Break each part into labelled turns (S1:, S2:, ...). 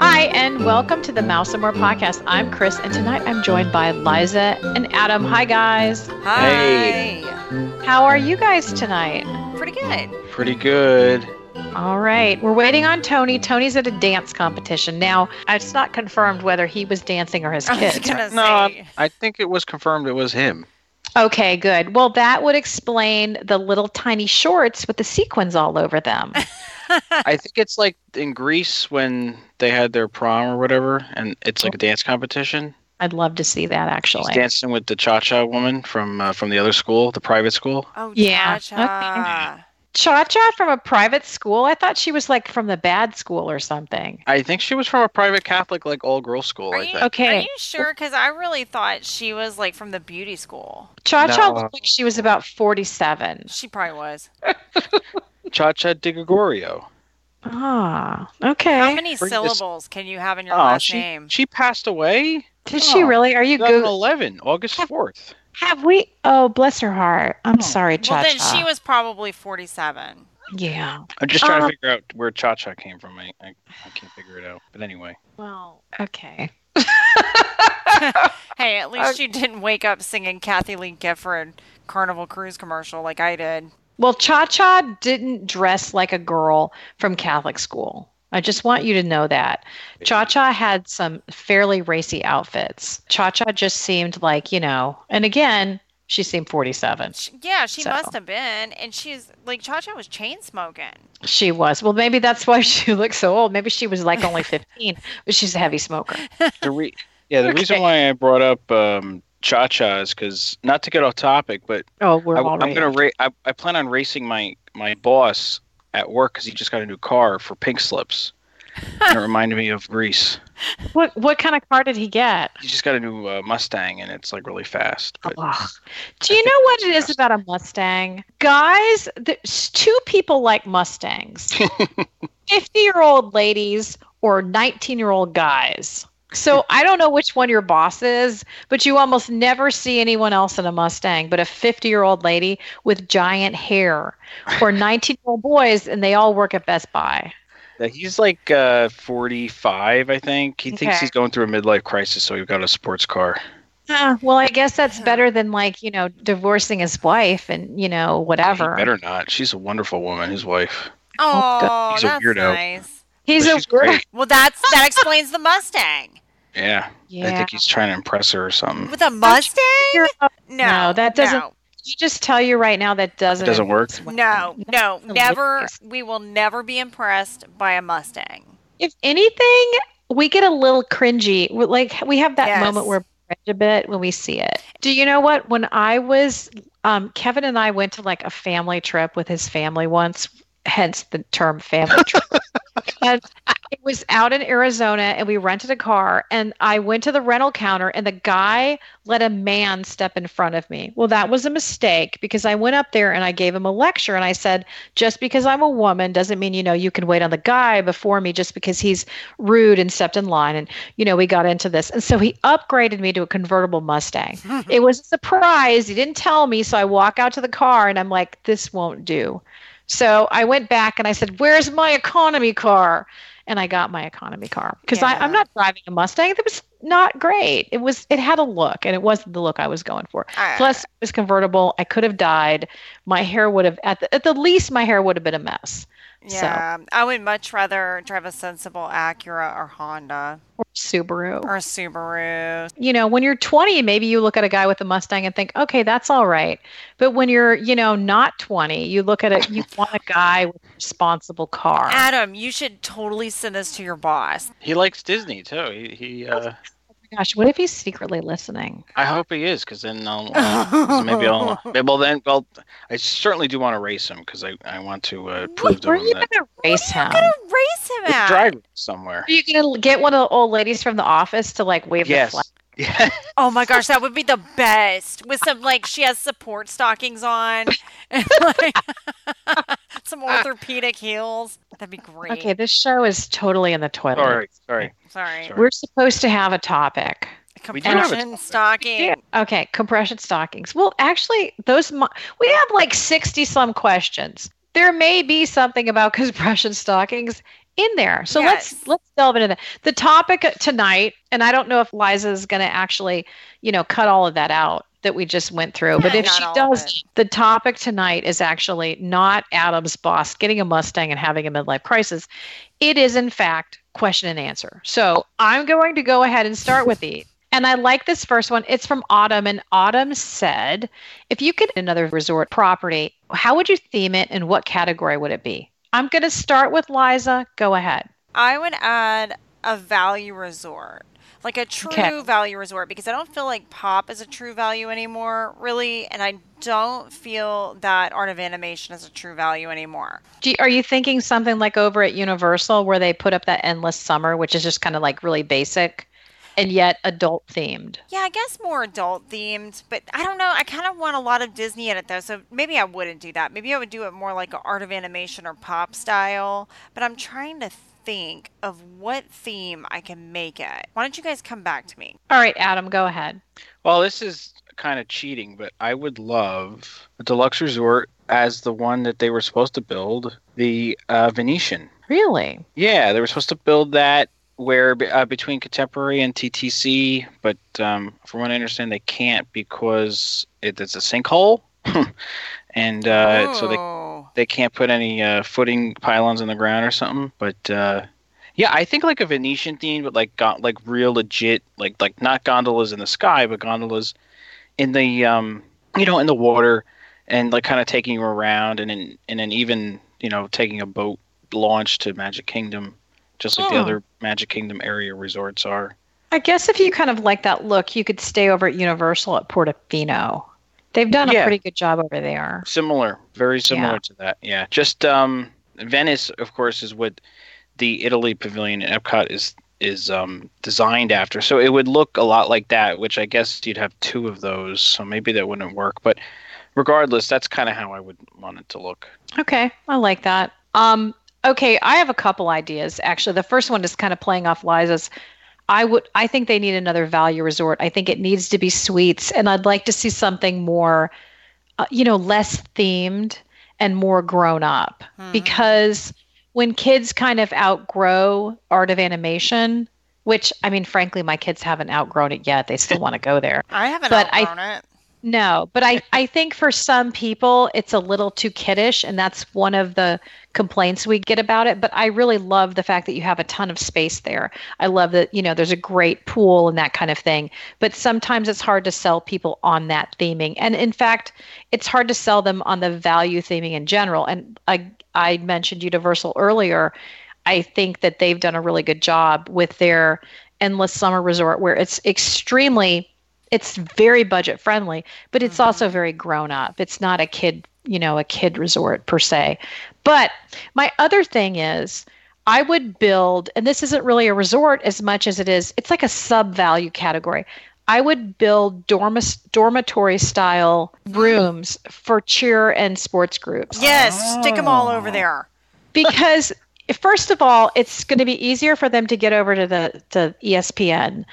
S1: Hi, and welcome to the Mouse and More podcast. I'm Chris, and tonight I'm joined by Liza and Adam. Hi, guys.
S2: Hi.
S3: Hey.
S1: How are you guys tonight?
S2: Pretty good.
S3: Pretty good.
S1: All right. We're waiting on Tony. Tony's at a dance competition. Now, it's not confirmed whether he was dancing or his
S2: I was
S1: kids.
S2: gonna
S3: No. I think it was confirmed it was him.
S1: Okay, good. Well, that would explain the little tiny shorts with the sequins all over them.
S3: I think it's like in Grease when they had their prom or whatever, and it's like a dance competition.
S1: I'd love to see that
S3: He's
S1: actually.
S3: dancing with the cha-cha woman from uh, from the other school, the private school.
S2: Oh,
S1: Yeah,
S2: Cha-cha.
S1: Cha Cha from a private school? I thought she was like from the bad school or something.
S3: I think she was from a private Catholic, like all girls school.
S2: Are
S3: I
S2: you,
S3: think.
S1: Okay.
S2: Are you sure? Because I really thought she was like from the beauty school.
S1: Cha Cha
S3: No.
S1: looked like she was about 47.
S2: She probably was.
S3: Cha-cha DiGregorio.
S1: Ah, okay.
S2: How many
S3: Bring this-
S2: syllables can you have in your
S3: Oh,
S2: last
S3: she
S2: name?
S3: she passed away.
S1: Did she
S3: Oh,
S1: really? Are you Google?
S3: 2011, August 4th.
S1: Have we? Oh, bless her heart. I'm
S3: Oh.
S1: sorry, Cha
S2: well, then she was probably 47.
S1: Yeah.
S3: I'm just trying
S1: Uh,
S3: to figure out where cha-cha came from. I, I I can't figure it out. But anyway,
S1: Well, okay.
S2: Hey, at least you didn't wake up singing Kathie Lee Gifford Carnival Cruise commercial like I did.
S1: Well, Cha Cha didn't dress like a girl from Catholic school. I just want you to know that. Cha Cha had some fairly racy outfits. Cha Cha just seemed like, you know, and again, she seemed 47.
S2: Yeah, she
S1: So.
S2: must have been. And she's like, Cha Cha was chain smoking.
S1: She was. Well, maybe that's why she looks so old. Maybe she was like only 15, but she's a heavy smoker.
S3: the re- yeah, the reason why I brought up um, cha-cha is because not to get off topic, but
S1: Oh, we're
S3: I,
S1: already.
S3: I'm gonna ra- I, I plan on racing my my boss at work because he just got a new car for pink slips. and it reminded me of Grease.
S1: What what kind of car did he get?
S3: He just got a new uh, Mustang and it's like really fast.
S1: Do you know what it is about a Mustang? Guys, there's two people like Mustangs 50 year old ladies or 19 year old guys. So I don't know which one your boss is, but you almost never see anyone else in a Mustang but a 50 year old lady with giant hair or 19 year old boys, and they all work at Best Buy.
S3: Yeah, he's like uh, 45, I think. He
S1: Okay.
S3: thinks he's going through a midlife crisis, so he's got a sports car.
S1: Ah, well, I guess that's better than like, you know, divorcing his wife and, you know, whatever.
S3: He better not. She's a wonderful woman, his wife.
S2: Oh,
S3: He's a
S2: that's
S3: weirdo.
S2: nice.
S1: He's a
S3: great.
S2: Well, that's that explains the Mustang.
S3: Yeah.
S1: yeah.
S3: I think he's trying to impress her or something.
S2: With a Mustang? No,
S1: No, that doesn't-
S2: no.
S1: you just tell you right now that doesn't
S3: It doesn't work.
S2: No, no, never. We will never be impressed by a Mustang.
S1: If anything, we get a little cringy. Like we have that
S2: Yes.
S1: moment where we cringe a bit when we see it. Do you know what? When I was, um, Kevin and I went to like a family trip with his family once. Hence the term family trip. and it was out in Arizona, and we rented a car. And I went to the rental counter, and the guy let a man step in front of me. Well, that was a mistake because I went up there and I gave him a lecture, and I said, just because I'm a woman doesn't mean you know you can wait on the guy before me just because he's rude and stepped in line. And you know we got into this, and so he upgraded me to a convertible Mustang. it was a surprise. He didn't tell me, so I walk out to the car, and I'm like, this won't do. So I went back and I said, "Where's my economy car?" And I got my economy car because
S2: Yeah.
S1: I'm not driving a Mustang. It was not great. It was. It had a look, and it wasn't the look I was going for.
S2: Uh,
S1: Plus, it was convertible. I could have died. My hair would have, at the, at the least, my hair would have been a mess.
S2: Yeah, I would much rather drive a sensible Acura or Honda
S1: Or Subaru.
S2: or Subaru.
S1: you know, when you're 20, maybe you look at a guy with a Mustang and think, okay, that's all right. But when you're, you know, not 20, you look at it, you want a guy with a responsible car.
S2: Adam, you should totally send this to your boss.
S3: He likes Disney too. He, he uh,
S1: Gosh, what if he's secretly listening?
S3: I hope he is, because then I'll uh, 'cause maybe I'll. Well, then, well, I certainly do want to race him because I, I want to uh, prove to
S1: Where are
S3: him
S1: you
S3: that
S1: going to race him?
S2: are you gonna race him
S3: he's
S2: at?
S3: Drive somewhere.
S1: Are you going to get one of the old ladies from the office to like wave the flag?
S3: Yeah.
S2: Oh my gosh, that would be the best. With some like she has support stockings on and like some orthopedic heels. That'd be great.
S1: Okay, this show is totally in the toilet.
S3: Sorry, sorry.
S2: Sorry.
S3: Sorry.
S1: We're supposed to have a topic.
S3: We do have a
S2: Compression
S3: topic.
S2: stocking.
S1: Yeah. Okay, compression stockings. Well, actually, those mo- we have like sixty some questions. there may be something about compression stockings in there. So
S2: Yes.
S1: let's let's delve into that. The topic tonight, and I don't know if Liza is going to actually, you know, cut all of that out that we just went through. But if she does, the topic tonight is actually not Adam's boss getting a Mustang and having a midlife crisis. It is, in fact, question and answer. So I'm going to go ahead and start with these. And I like this first one. It's from Autumn. And Autumn said, if you could another resort property, how would you theme it and what category would it be? I'm going to start with Liza. Go ahead.
S2: I would add a value resort, like a true
S1: Okay.
S2: value resort, because I don't feel like pop is a true value anymore, really, and I don't feel that art of animation is a true value anymore.
S1: Do you, are you thinking something like over at Universal where they put up that endless summer, which is just kind of like really basic and yet adult themed?
S2: Yeah, I guess more adult themed, but I don't know. I kind of want a lot of Disney in it though, so maybe I wouldn't do that. Maybe I would do it more like a art of animation or pop style. But I'm trying to think of what theme I can make it. Why don't you guys come back to me?
S1: All right, Adam, go ahead.
S3: Well, this is kind of cheating, but I would love a deluxe resort as the one that they were supposed to build, the uh, Venetian.
S1: Really?
S3: Yeah, they were supposed to build that where uh, between Contemporary and TTC, but um, from what I understand, they can't because it, it's a sinkhole, and uh, so they
S2: Oh.
S3: they can't put any uh, footing pylons in the ground or something. But uh, yeah, I think like a Venetian theme, but like got like real legit, like like not gondolas in the sky, but gondolas in the um you know in the water, and like kind of taking you around, and then and then even you know taking a boat launch to Magic Kingdom, just like the
S1: Oh.
S3: other Magic Kingdom area resorts are.
S1: I guess if you kind of like that look, you could stay over at Universal at Portofino. They've done a pretty good job over there.
S3: Similar, very similar
S1: Yeah.
S3: to that. Yeah, just um, Venice, of course, is what the Italy Pavilion at Epcot is is um, designed after. So it would look a lot like that, which I guess you'd have two of those. So maybe that wouldn't work. But regardless, that's kind of how I would want it to look.
S1: Okay, I like that. Um, okay, I have a couple ideas. Actually, the first one is kind of playing off Liza's. I would, I think they need another value resort. I think it needs to be suites, and I'd like to see something more, uh, you know, less themed and more grown up.
S2: Mhm.
S1: Because when kids kind of outgrow art of animation, which I mean, frankly, my kids haven't outgrown it yet. They still want to go there.
S2: I haven't
S1: But I-
S2: outgrown it.
S1: No, but I, I think for some people it's a little too kiddish, and that's one of the complaints we get about it. But I really love the fact that you have a ton of space there. I love that, you know, there's a great pool and that kind of thing. But sometimes it's hard to sell people on that theming. And in fact, it's hard to sell them on the value theming in general. And I, I mentioned Universal earlier. I think that they've done a really good job with their endless summer resort where it's extremely it's very budget friendly, but it's
S2: Mhm.
S1: also very grown up. It's not a kid, you know, a kid resort per se. But my other thing is I would build, and this isn't really a resort as much as it is, it's like a sub value category. I would build dormis, dormitory style rooms for cheer and sports groups
S2: Yes, stick them all over
S3: Oh.
S2: there.
S1: because first of all, it's going to be easier for them to get over to the to ESPN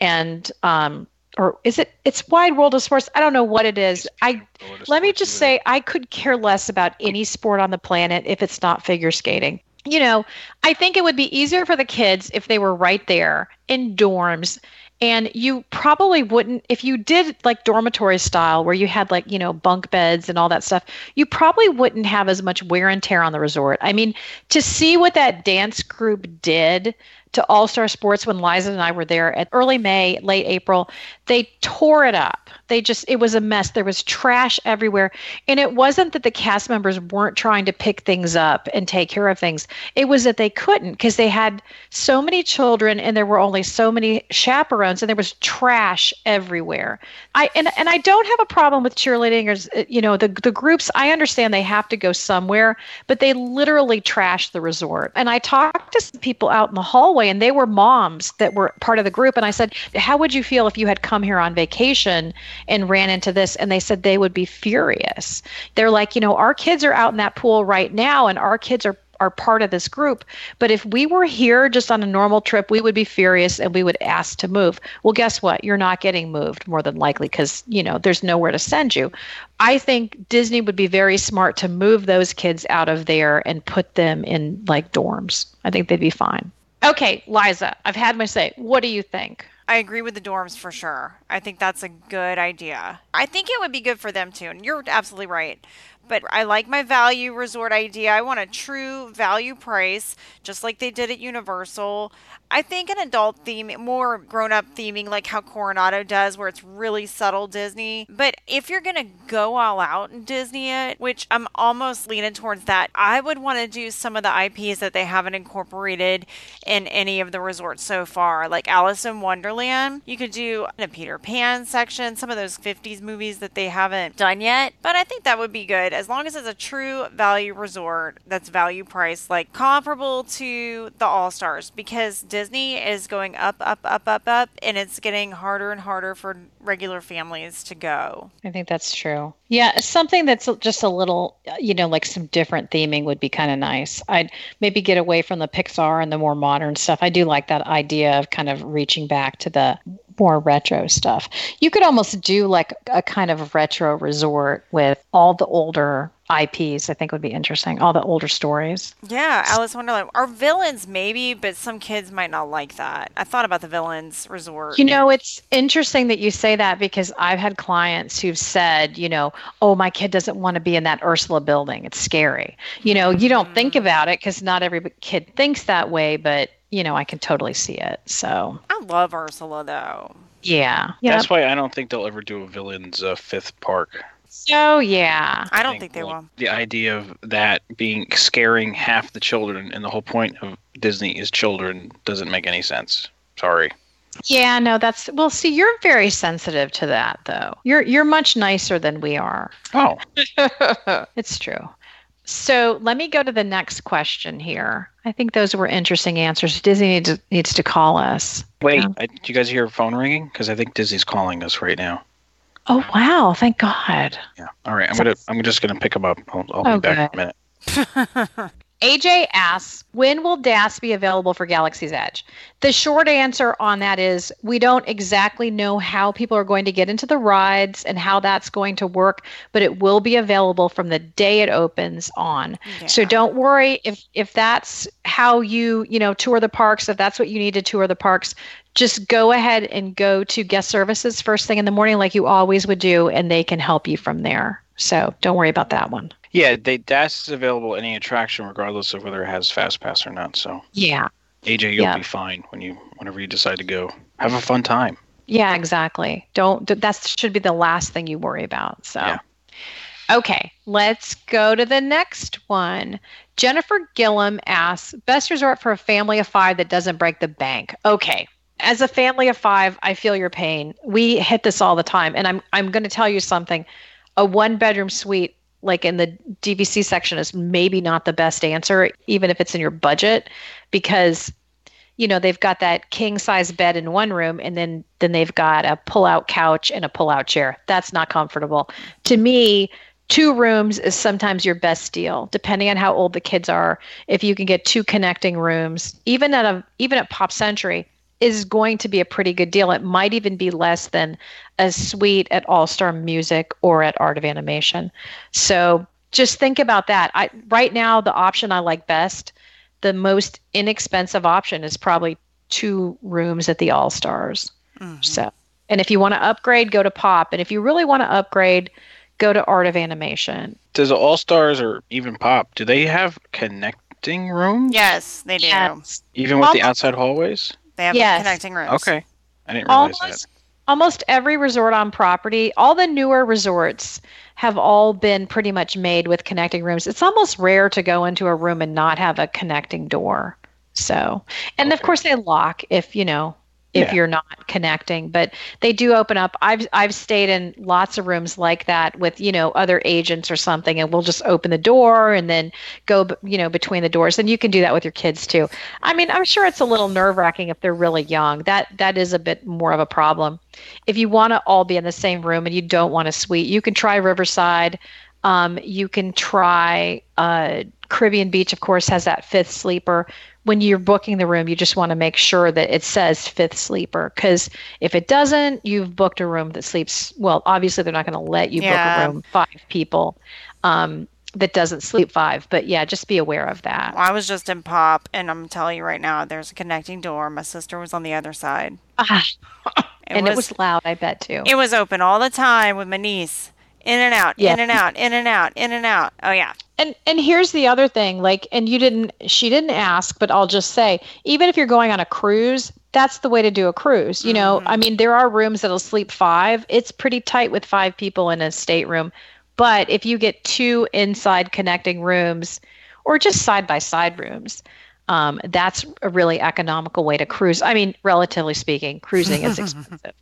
S1: and um or is it it's wide world of sports. I don't know what it is. I let me just say i could care less about any sport on the planet if it's not figure skating. You know i think it would be easier for the kids if they were right there in dorms and you probably wouldn't if you did like dormitory style where you had like you know bunk beds and all that stuff you probably wouldn't have as much wear and tear on the resort. I mean to see what that dance group did to All Star Sports when Liza and I were there at early May, late April. They tore it up. They just, it was a mess. There was trash everywhere. And it wasn't that the cast members weren't trying to pick things up and take care of things, it was that they couldn't because they had so many children and there were only so many chaperones and there was trash everywhere. I and, and I don't have a problem with cheerleading or you know the the groups I understand they have to go somewhere but they literally trashed the resort and I talked to some people out in the hallway and they were moms that were part of the group and I said how would you feel if you had come here on vacation and ran into this and they said they would be furious they're like you know our kids are out in that pool right now and our kids are are part of this group. But if we were here just on a normal trip, we would be furious and we would ask to move. Well, guess what? You're not getting moved more than likely because, you know, there's nowhere to send you. I think Disney would be very smart to move those kids out of there and put them in like dorms. I think they'd be fine. Okay, Liza, I've had my say. What do you think?
S2: I agree with the dorms for sure. I think that's a good idea. I think it would be good for them too. And you're absolutely right but I like my value resort idea. I want a true value price, just like they did at Universal. I think an adult theme, more grown up theming, like how Coronado does, where it's really subtle Disney. But if you're going to go all out in Disney it, which I'm almost leaning towards that, I would want to do some of the IPs that they haven't incorporated in any of the resorts so far, like Alice in Wonderland. You could do a Peter Pan section, some of those 50s movies that they haven't done yet. But I think that would be good as long as it's a true value resort that's value priced, like comparable to the All Stars, because Disney Disney is going up, up, up, up, up, and it's getting harder and harder for regular families to go.
S1: I think that's true. Yeah, something that's just a little, uh, you know, like some different theming would be kind of nice. I'd maybe get away from the Pixar and the more modern stuff. I do like that idea of kind of reaching back to the more retro stuff. You could almost do like a kind of retro resort with all the older IPs, I think would be interesting. All the older stories.
S2: Yeah, Alice Wonderland. Our villains, maybe, but some kids might not like that. I thought about the villains resort.
S1: You know, it's interesting that you say that because I've had clients who've said, you know, oh, my kid doesn't want to be in that Ursula building. It's scary. You know, you don't think about it because not every kid thinks that way, but you know, I can totally see it. So
S2: I love Ursula though.
S1: Yeah.
S3: That's why I don't think they'll ever do a villain's uh, fifth park.
S1: So yeah,
S2: I don't I think, think, they will.
S3: The idea of that being scaring half the children, and the whole point of Disney is children, doesn't make any sense. Sorry.
S1: Yeah, no, that's well. See, you're very sensitive to that, though. You're you're much nicer than we are.
S3: Oh,
S1: it's true. So let me go to the next question here. I think those were interesting answers. Disney needs, needs to call us.
S3: Wait, um, did you guys hear a phone ringing? Because I think Disney's calling us right now.
S1: Oh wow! Thank God.
S3: Yeah. All right. I'm gonna. I'm just gonna pick them up. I'll, I'll oh, be back good. in a
S1: minute. AJ asks, when will DAS be available for Galaxy's Edge? The short answer on that is we don't exactly know how people are going to get into the rides and how that's going to work, but it will be available from the day it opens on. Yeah. So don't worry if if that's how you, you know, tour the parks, if that's what you need to tour the parks, just go ahead and go to guest services first thing in the morning like you always would do and they can help you from there. So don't worry about that one.
S3: Yeah, they DAS is available any attraction regardless of whether it has fast pass or not. So
S1: yeah,
S3: AJ, you'll yeah. be fine when you whenever you decide to go. Have a fun time.
S1: Yeah, exactly. Don't that should be the last thing you worry about. So. Yeah. Okay, let's go to the next one. Jennifer Gillum asks, best resort for a family of five that doesn't break the bank. Okay, as a family of five, I feel your pain. We hit this all the time, and I'm I'm going to tell you something. A one bedroom suite like in the DVC section is maybe not the best answer, even if it's in your budget, because you know they've got that king size bed in one room and then then they've got a pull out couch and a pull out chair. That's not comfortable. To me two rooms is sometimes your best deal depending on how old the kids are. If you can get two connecting rooms even at a even at pop century is going to be a pretty good deal. It might even be less than a suite at All Star Music or at Art of Animation. So just think about that. I right now the option I like best, the most inexpensive option is probably two rooms at the All Stars. Mm-hmm. So, and if you want to upgrade, go to Pop, and if you really want to upgrade, go to Art of Animation.
S3: Does All Stars or even Pop do they have connecting rooms?
S2: Yes, they do. Yes.
S3: Even with the outside hallways?
S2: They have yes. connecting rooms.
S3: Okay. I didn't realize
S1: almost, that. Almost every resort on property, all the newer resorts have all been pretty much made with connecting rooms. It's almost rare to go into a room and not have a connecting door. So, and okay. of course they lock if, you know, if yeah. you're not connecting but they do open up. I've i've stayed in lots of rooms like that with you know other agents or something and we'll just open the door and then go you know between the doors and you can do that with your kids too. I mean i'm sure it's a little nerve wracking if they're really young. That that is a bit more of a problem. If you want to all be in the same room and you don't want a suite you can try riverside. Um, you can try uh, Caribbean Beach, of course, has that fifth sleeper. When you're booking the room, you just want to make sure that it says fifth sleeper because if it doesn't, you've booked a room that sleeps. Well, obviously, they're not going to let you
S2: Yeah.
S1: book a room five people um, that doesn't sleep five. But yeah, just be aware of that.
S2: I was just in pop, and I'm telling you right now, there's a connecting door. My sister was on the other side.
S1: Ah,
S2: It
S1: and
S2: was,
S1: it was loud, I bet too.
S2: it was open all the time with my niece. In and out,
S1: Yeah.
S2: in and out, in and out, in and out. Oh yeah.
S1: And and here's the other thing, like, and you didn't, she didn't ask, but I'll just say, even if you're going on a cruise, that's the way to do a cruise. You know, mm-hmm. I mean, there are rooms that'll sleep five. It's pretty tight with five people in a stateroom, but if you get two inside connecting rooms, or just side by side rooms, um, that's a really economical way to cruise. I mean, relatively speaking, cruising is expensive,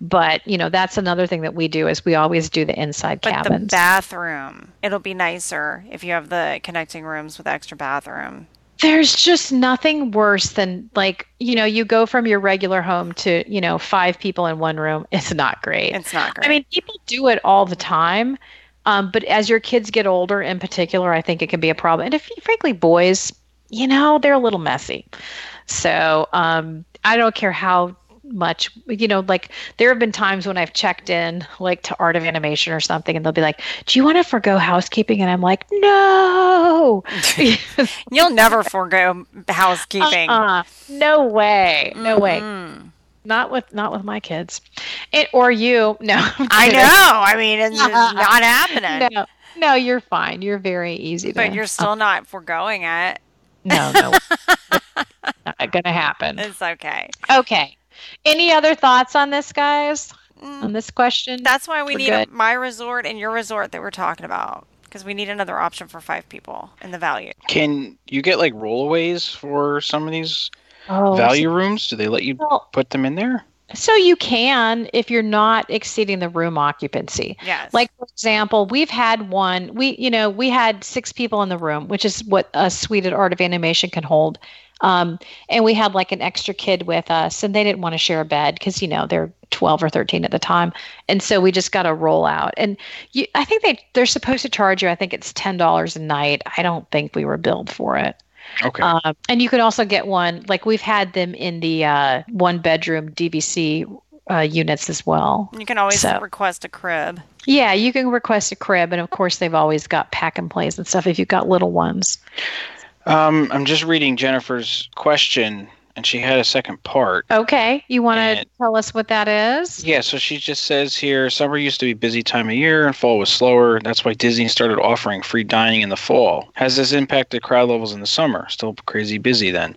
S1: but you know, that's another thing that we do is we always do the inside
S2: But
S1: cabins.
S2: the bathroom, it'll be nicer if you have the connecting rooms with extra bathroom.
S1: There's just nothing worse than like, you know, you go from your regular home to, you know, five people in one room. It's not great.
S2: It's not great.
S1: I mean, people do it all the time. Um, but as your kids get older in particular, I think it can be a problem. And if frankly, boys, you know, they're a little messy. So um, I don't care how much, you know, like there have been times when I've checked in like to Art of Animation or something, and they'll be like, Do you want to forego housekeeping? And I'm like, No.
S2: You'll never forego housekeeping.
S1: Uh, no way. No way.
S2: Mm.
S1: Not with not with my kids. It or you. No.
S2: I know. I mean, it's not happening.
S1: No. No, you're fine. You're very easy
S2: But
S1: to-
S2: you're still not foregoing it.
S1: No, no. not gonna happen.
S2: It's okay.
S1: Okay. Any other thoughts on this, guys?
S2: Mm.
S1: On this question?
S2: That's why we
S1: We're
S2: need
S1: good.
S2: my resort and your resort that we're talking about because we need another option for five people in the value.
S3: Can you get like rollaways for some of these
S1: oh,
S3: value rooms? Do they let you
S1: Well,
S3: put them in there?
S1: So you can if you're not exceeding the room occupancy.
S2: Yes.
S1: Like for example, we've had one. We you know we had six people in the room, which is what a suite at Art of Animation can hold. Um, and we had like an extra kid with us, and they didn't want to share a bed because you know they're 12 or 13 at the time, and so we just got a rollout. And you, I think they they're supposed to charge you. I think it's ten dollars a night. I don't think we were billed for it.
S3: Okay.
S1: Um, and you can also get one like we've had them in the uh, one bedroom DVC uh, units as well.
S2: you can always
S1: so-
S2: request a crib.
S1: Yeah, you can request a crib, and of course they've always got pack and plays and stuff if you've got little ones.
S3: Um, I'm just reading Jennifer's question, and she had a second part.
S1: Okay, you want to tell us what that is?
S3: Yeah, so she just says here summer used to be busy time of year and fall was slower. That's why Disney started offering free dining in the fall. Has this impacted crowd levels in the summer? Still crazy busy then.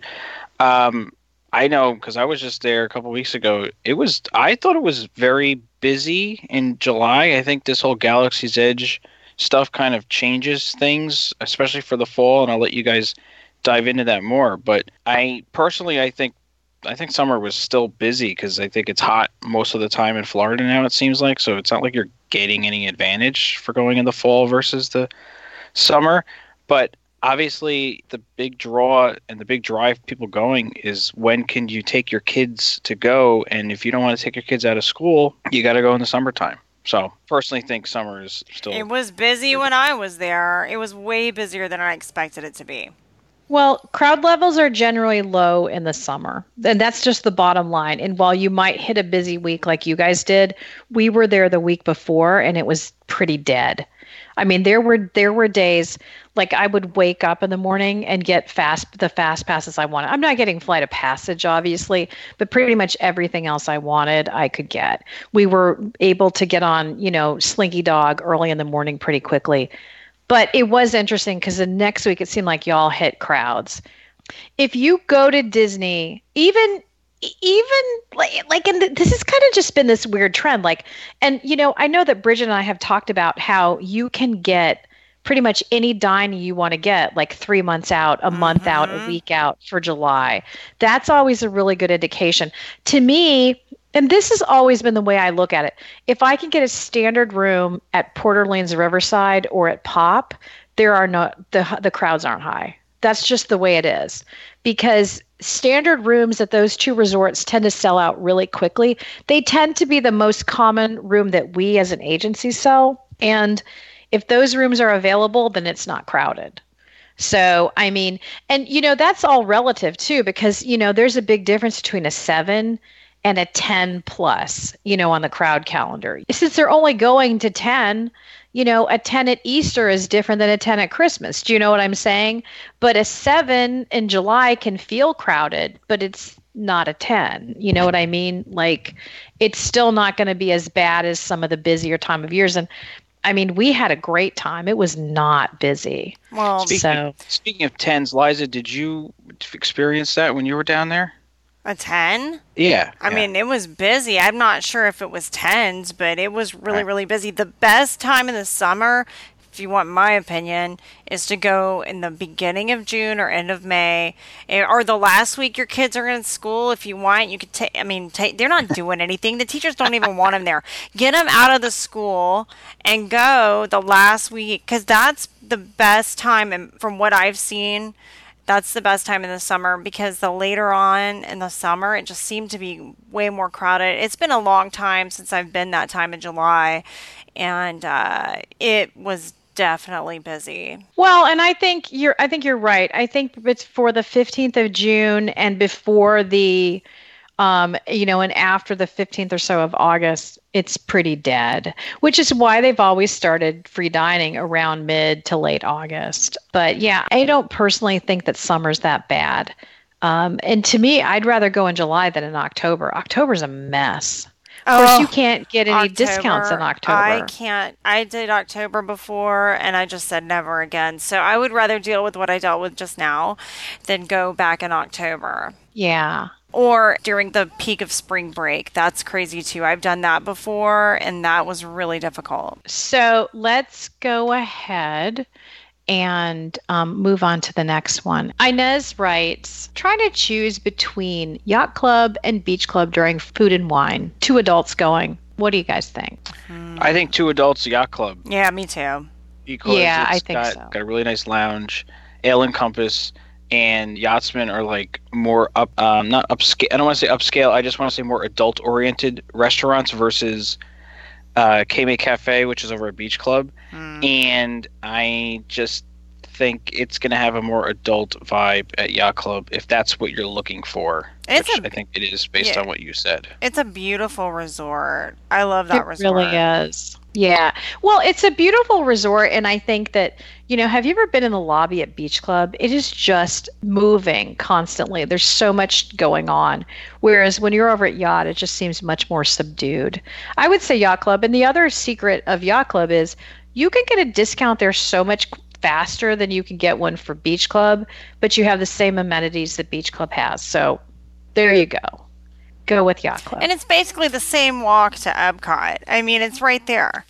S3: Um, I know because I was just there a couple weeks ago. It was I thought it was very busy in July. I think this whole Galaxy's Edge stuff kind of changes things, especially for the fall, and I'll let you guys dive into that more. But I personally, I think I think summer was still busy because I think it's hot most of the time in Florida now. It seems like so it's not like you're getting any advantage for going in the fall versus the summer. But obviously, the big draw and the big drive people going is when can you take your kids to go? And if you don't want to take your kids out of school, you got to go in the summertime. So personally, think summer is still.
S2: It was busy when I was there. It was way busier than I expected it to be.
S1: Well, crowd levels are generally low in the summer. And that's just the bottom line. And while you might hit a busy week like you guys did, we were there the week before and it was pretty dead. I mean, there were there were days like I would wake up in the morning and get fast the fast passes I wanted. I'm not getting flight of passage obviously, but pretty much everything else I wanted I could get. We were able to get on, you know, Slinky Dog early in the morning pretty quickly. But it was interesting because the next week it seemed like y'all hit crowds. If you go to Disney, even even like like and this has kind of just been this weird trend like and you know i know that bridget and i have talked about how you can get pretty much any dining you want to get like three months out a month out a
S2: Mhm.
S1: week out for july that's always a really good indication to me and this has always been the way i look at it if i can get a standard room at port orleans riverside or at pop there are no the the crowds aren't high that's just the way it is because standard rooms at those two resorts tend to sell out really quickly. They tend to be the most common room that we as an agency sell. And If those rooms are available, then it's not crowded. So, I mean, and you know, that's all relative too, because, you know, there's a big difference between a seven and a 10 plus, you know, on the crowd calendar. Since they're only going to 10, you know, a 10 at Easter is different than a 10 at Christmas. Do you know what I'm saying? But a 7 in July can feel crowded, but it's not a 10. You know what I mean? Like, it's still not going to be as bad as some of the busier time of years. And I mean, we had a great time. It was not busy.
S2: Well,
S3: Speaking,
S1: So-
S3: speaking of tens, Liza, did you experience that when you were down there?
S2: A 10?
S3: Yeah.
S2: I
S3: yeah.
S2: mean, it was busy. I'm not sure if it was tens, but it was really,
S3: Right.
S2: really busy. The best time in the summer, if you want my opinion, is to go in the beginning of June or end of May, eh, or the last week your kids are in school. If you want, you could take. I mean. They're not doing anything. The teachers don't even want them there. Get them out of the school and go the last week because that's the best time. And from what I've seen that's the best time in the summer because the later on in the summer it just seemed to be way more crowded it's been a long time since i've been that time in july and uh, it was definitely busy
S1: Well, and I think you're I think you're right. I think it's for the 15th of June and before the um, you know, and after the 15th or so of August, it's pretty dead, which is why they've always started free dining around mid to late August. But yeah, I don't personally think that summer's that bad. Um, and to me, I'd rather go in July than in October. October's a mess. Of course,
S2: Oh,
S1: you can't get any discounts in October.
S2: I can't. I did October before, and I just said never again. So I would rather deal with what I dealt with just now than go back in October
S1: yeah.
S2: Or during the peak of spring break. That's crazy too. I've done that before, and that was really difficult.
S1: So let's go ahead and um, move on to the next one. Inez writes Trying to choose between yacht club and beach club during food and wine. Two adults going. What do you guys think?
S3: I think two adults yacht club.
S2: Yeah, me too.
S3: Equals,
S1: Yeah, I think
S3: got,
S1: so.
S3: Got a really nice lounge, ale and compass, and yachtsmen are like more up, um, not upscale. I don't want to say upscale. I just want to say more adult oriented restaurants versus uh, Cape May Cafe, which is over at Beach Club.
S2: Mm.
S3: And I just think it's going to have a more adult vibe at Yacht Club if that's what you're looking for.
S2: It's
S3: which
S2: a-
S3: I think it is based
S2: yeah.
S3: on what you said.
S2: It's a beautiful resort. I love that
S1: it
S2: resort.
S1: It really is. Yeah. Well, it's a beautiful resort. And I think that, you know, have you ever been in the lobby at Beach Club? It is just moving constantly. There's so much going on. Whereas when you're over at Yacht, it just seems much more subdued. I would say Yacht Club. And the other secret of Yacht Club is you can get a discount there so much faster than you can get one for Beach Club, but you have the same amenities that Beach Club has. So there you go. Go with Yacht Club.
S2: And it's basically the same walk to Epcot. I mean, it's right there.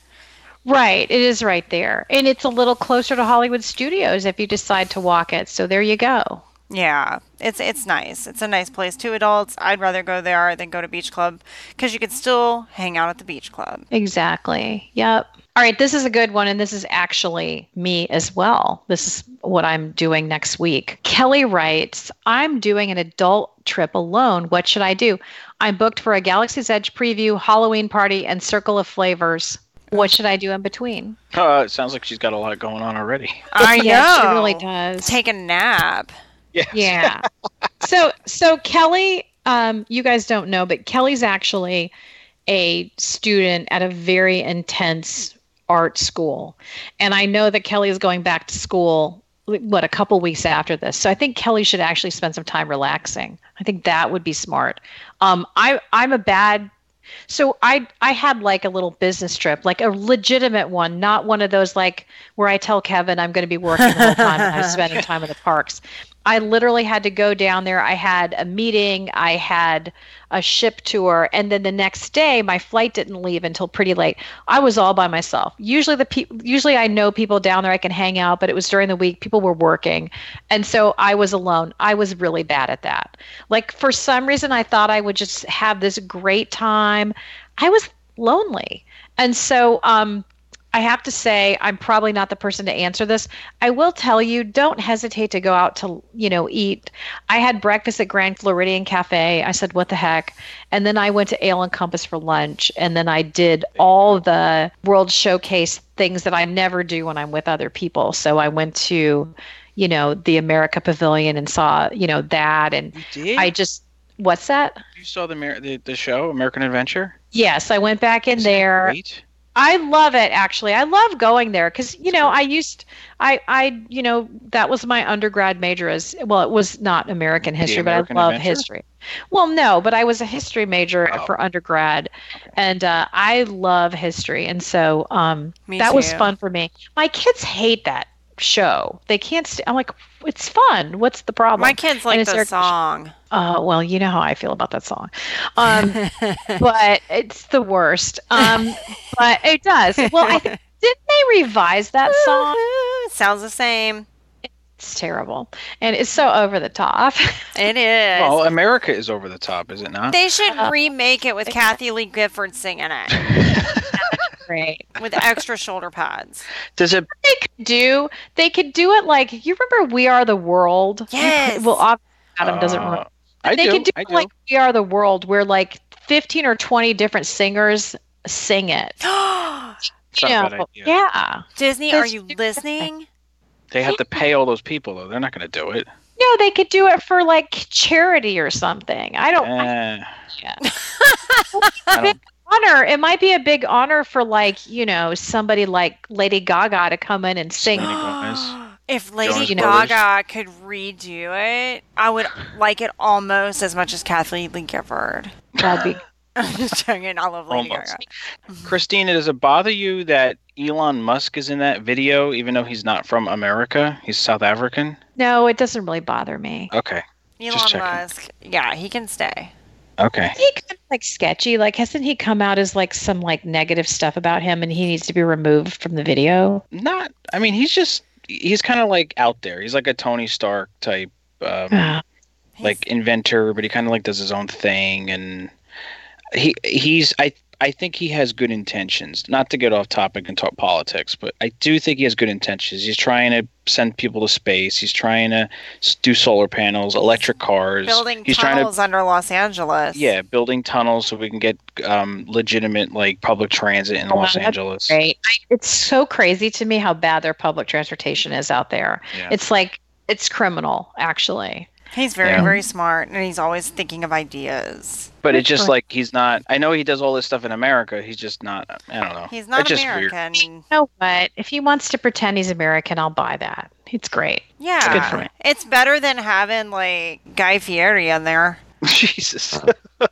S1: Right, it is right there. And it's a little closer to Hollywood Studios if you decide to walk it. So there you go.
S2: Yeah, it's it's nice. It's a nice place. Two adults. I'd rather go there than go to Beach Club because you could still hang out at the Beach Club.
S1: Exactly. Yep. All right, this is a good one, and this is actually me as well. This is what I'm doing next week. Kelly writes I'm doing an adult trip alone. What should I do? I'm booked for a Galaxy's Edge preview, Halloween party, and Circle of Flavors. What should I do in between?
S3: Uh, it sounds like she's got a lot going on already.
S2: I know.
S1: Yeah, she really does.
S2: Take a nap.
S3: Yeah.
S1: yeah so so kelly um you guys don't know but kelly's actually a student at a very intense art school and i know that kelly is going back to school what a couple weeks after this. So i think kelly should actually spend some time relaxing. I think that would be smart. Um i i'm a bad so I I had like a little business trip, like a legitimate one, not one of those like where I tell Kevin I'm going to be working the whole time and I'm spending time in the parks. I literally had to go down there. I had a meeting, I had a ship tour, and then the next day my flight didn't leave until pretty late. I was all by myself. Usually the pe- usually I know people down there I can hang out, but it was during the week people were working. And so I was alone. I was really bad at that. Like for some reason I thought I would just have this great time. I was lonely. And so um I have to say, I'm probably not the person to answer this. I will tell you, don't hesitate to go out to, you know, eat. I had breakfast at Grand Floridian Cafe. I said, what the heck? And then I went to Ale and Compass for lunch. And then I did all the World Showcase things that I never do when I'm with other people. So I went to, you know, the America Pavilion and saw, you know, that. And I just, what's that?
S3: you saw the, the the show American Adventure?
S1: Yes, I went back in
S3: that
S1: there.
S3: great?
S1: I love it actually. I love going there because you know I used I I you know that was my undergrad major as well. It was not American history,
S3: American
S1: but I love
S3: Adventure?
S1: history. Well, no, but I was a history major
S3: Oh.
S1: for undergrad, and uh, I love history, and so um,
S2: Me
S1: that was fun for me. My kids hate that show. They can't. St- I'm like, it's fun. What's the problem?
S2: My kids like
S1: it's
S2: the
S1: air-
S2: song.
S1: Uh, well, you know how I feel about that song. Um, but it's the worst. Um, but it does. Well, I th- didn't they revise that song?
S2: Sounds the same.
S1: It's terrible, and it's so over the top.
S2: It is.
S3: Well, America is over the top, is it not?
S2: they should
S1: Uh,
S2: remake it with Kathie Lee Gifford singing it
S1: Great.
S2: with extra shoulder pads.
S3: Does it?
S1: They could do. They could do it like you remember "We Are the World."
S2: Yes.
S1: could- well, ob- Adam doesn't
S3: Uh,
S1: remember.
S3: I
S1: they
S3: do.
S1: could do
S3: I
S1: it
S3: do.
S1: like "We Are the World," where like fifteen or twenty different singers sing it.
S3: It's
S1: You know, yeah.
S2: Disney, are you listening?
S3: They have to pay all those people though. They're not going to do it.
S1: No, they could do it for like charity or something. I don't. I-
S3: Eh,
S1: yeah.
S3: I don't-
S1: honor. It might be a big honor for like you know somebody like Lady Gaga to come in and sing.
S2: If Lady
S3: Jonas
S1: Brothers.
S2: Gaga could redo it, I would like it almost as much as Kathie Lee Gifford.
S1: That'd be.
S2: I'm just joking. I love Lady
S3: Almost.
S2: Gaga.
S3: Christina, does it bother you that Elon Musk is in that video, even though he's not from America? He's South African.
S1: No, it doesn't really bother me.
S3: Okay.
S2: Elon Musk. Yeah, he can stay.
S3: Okay.
S1: He kind of like sketchy. Like, hasn't he come out as like some like negative stuff about him, and he needs to be removed from the video?
S3: Not. I mean, he's just. He's kind of like out there. He's like a Tony Stark type, um,
S1: Ah,
S3: like inventor, but he kind of like does his own thing, and he he's. I I think he has good intentions. Not to get off topic and talk politics, but I do think he has good intentions. He's trying to send people to space. He's trying to do solar panels, electric cars.
S2: building
S3: he's trying to
S2: tunnels under Los Angeles.
S3: Yeah, building tunnels so we can get um, legitimate like public transit in
S1: Oh,
S3: Los
S1: that's
S3: Angeles.
S1: great. I, it's so crazy to me how bad their public transportation is out there.
S3: Yeah.
S1: It's like it's criminal, actually.
S2: He's very,
S3: Yeah.
S2: very smart, and he's always thinking of ideas.
S3: But it's just like he's not. I know he does all this stuff in America. He's just not. I don't know.
S2: He's not
S3: It's just weird.
S2: American.
S1: You know what? If he wants to pretend he's American, I'll buy that. It's great.
S2: Yeah, it's
S3: good for me.
S2: it's better than having like Guy Fieri in there.
S3: Jesus. Oh.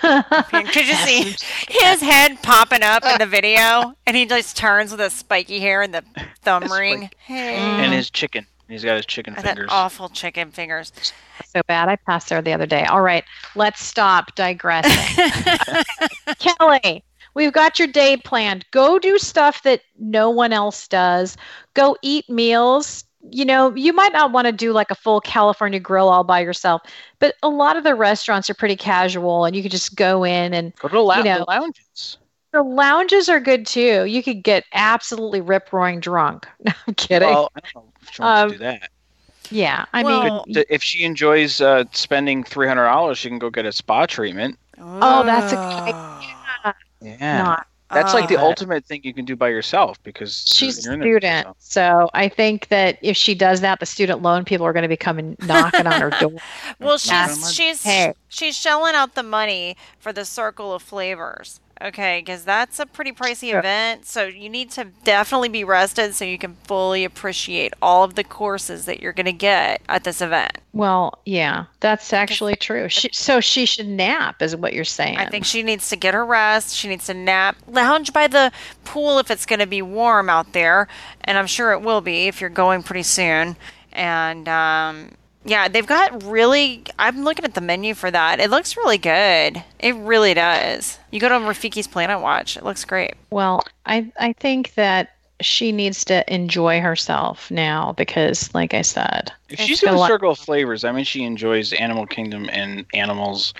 S2: Could you see his head popping up in the video, and he just turns with his spiky hair and the thumb
S3: His
S2: ring?
S3: spiky-
S2: Hey,
S3: and his chicken. He's got his chicken
S2: and
S3: fingers.
S2: awful chicken fingers.
S1: so bad. I passed there the other day. All right, let's stop digressing. Kelly, we've got your day planned. Go do stuff that no one else does. Go eat meals. You know, you might not want to do like a full California grill all by yourself, but a lot of the restaurants are pretty casual and you could just go in and
S3: Go to the, lou-
S1: you know,
S3: the lounges.
S1: The lounges are good too. You could get absolutely rip roaring drunk. No, I'm kidding.
S3: Well, I don't know if she wants
S1: Um,
S3: to do that.
S1: yeah, I
S2: Well-
S1: mean,
S3: If she enjoys uh, spending three hundred dollars, she can go get a spa treatment.
S1: Oh, that's a good
S3: Yeah,
S1: not.
S3: that's like the ultimate thing you can do by yourself because
S1: She's a
S3: you're in
S1: student,
S3: yourself.
S1: so I think that if she does that, the student loan people are going to be coming knocking on her door.
S2: Well, she's she's
S1: Hey.
S2: she's shelling out the money for the circle of flavors. Okay, because that's a pretty pricey
S1: Sure.
S2: event. So you need to definitely be rested so you can fully appreciate all of the courses that you're going to get at this event.
S1: Well, yeah, that's actually true. She, so she should nap, is what you're saying.
S2: I think she needs to get her rest. She needs to nap, lounge by the pool if it's going to be warm out there, and I'm sure it will be if you're going pretty soon. And um, yeah, they've got really. I'm looking at the menu for that. It looks really good. It really does. You go to Rafiki's Planet Watch. It looks great.
S1: Well, I I think that she needs to enjoy herself now because, like I said,
S3: If
S1: It's
S3: in
S1: a
S3: the
S1: lot-
S3: circle of flavors, I mean, she enjoys Animal Kingdom and animals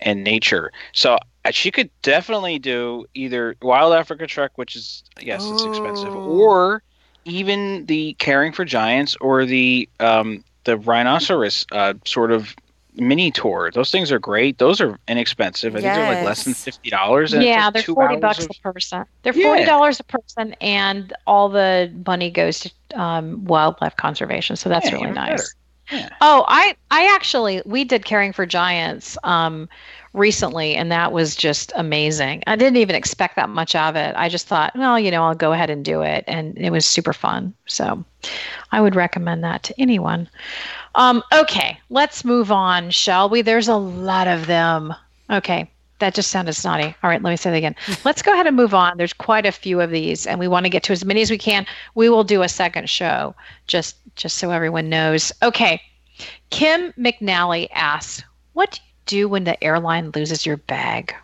S3: and nature. So Uh, She could definitely do either Wild Africa Trek, which is yes, it's expensive, or even the Caring for Giants or the um, the Rhinoceros uh, sort of mini tour. Those things are great. Those are inexpensive. I think they're like less than fifty dollars.
S1: yeah, they're forty bucks a person. They're forty dollars a person, and all the money goes to um, wildlife conservation. So that's
S3: Yeah,
S1: really nice.
S3: better. Yeah.
S1: Oh, I I actually we did caring for giants um, recently, and that was just amazing. I didn't even expect that much of it. I just thought, well, you know, I'll go ahead and do it, and it was super fun. So, I would recommend that to anyone. Um, okay, let's move on, shall we? There's a lot of them. Okay. That just sounded snotty. All right, let me say that again. Let's go ahead and move on. There's quite a few of these, and we want to get to as many as we can. We will do a second show, just just so everyone knows. Okay, Kim McNally asks, "What do you do when the airline loses your bag?"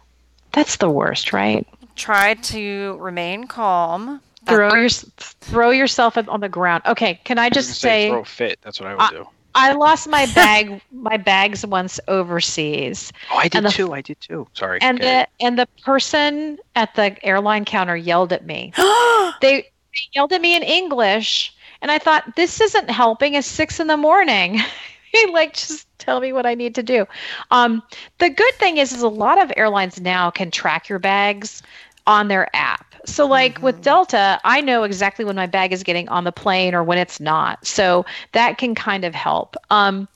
S1: That's the worst, right?
S2: Try to remain calm.
S1: Throw your throw yourself on the ground. Okay, can I
S3: I
S1: just
S3: gonna say
S1: say
S3: throw fit. That's what I would
S1: Uh,
S3: do.
S1: I lost my bag my bags once overseas.
S3: Oh, I did
S1: the-
S3: too. I did too. Sorry.
S1: And
S3: Go ahead.
S1: the and the person at the airline counter yelled at me. they, they yelled at me in English, and I thought this isn't helping. It's six in the morning. Like just tell me what I need to do. Um, the good thing is, is a lot of airlines now can track your bags on their app. So like with Delta, I know exactly when my bag is getting on the plane or when it's not. So that can kind of help. Um,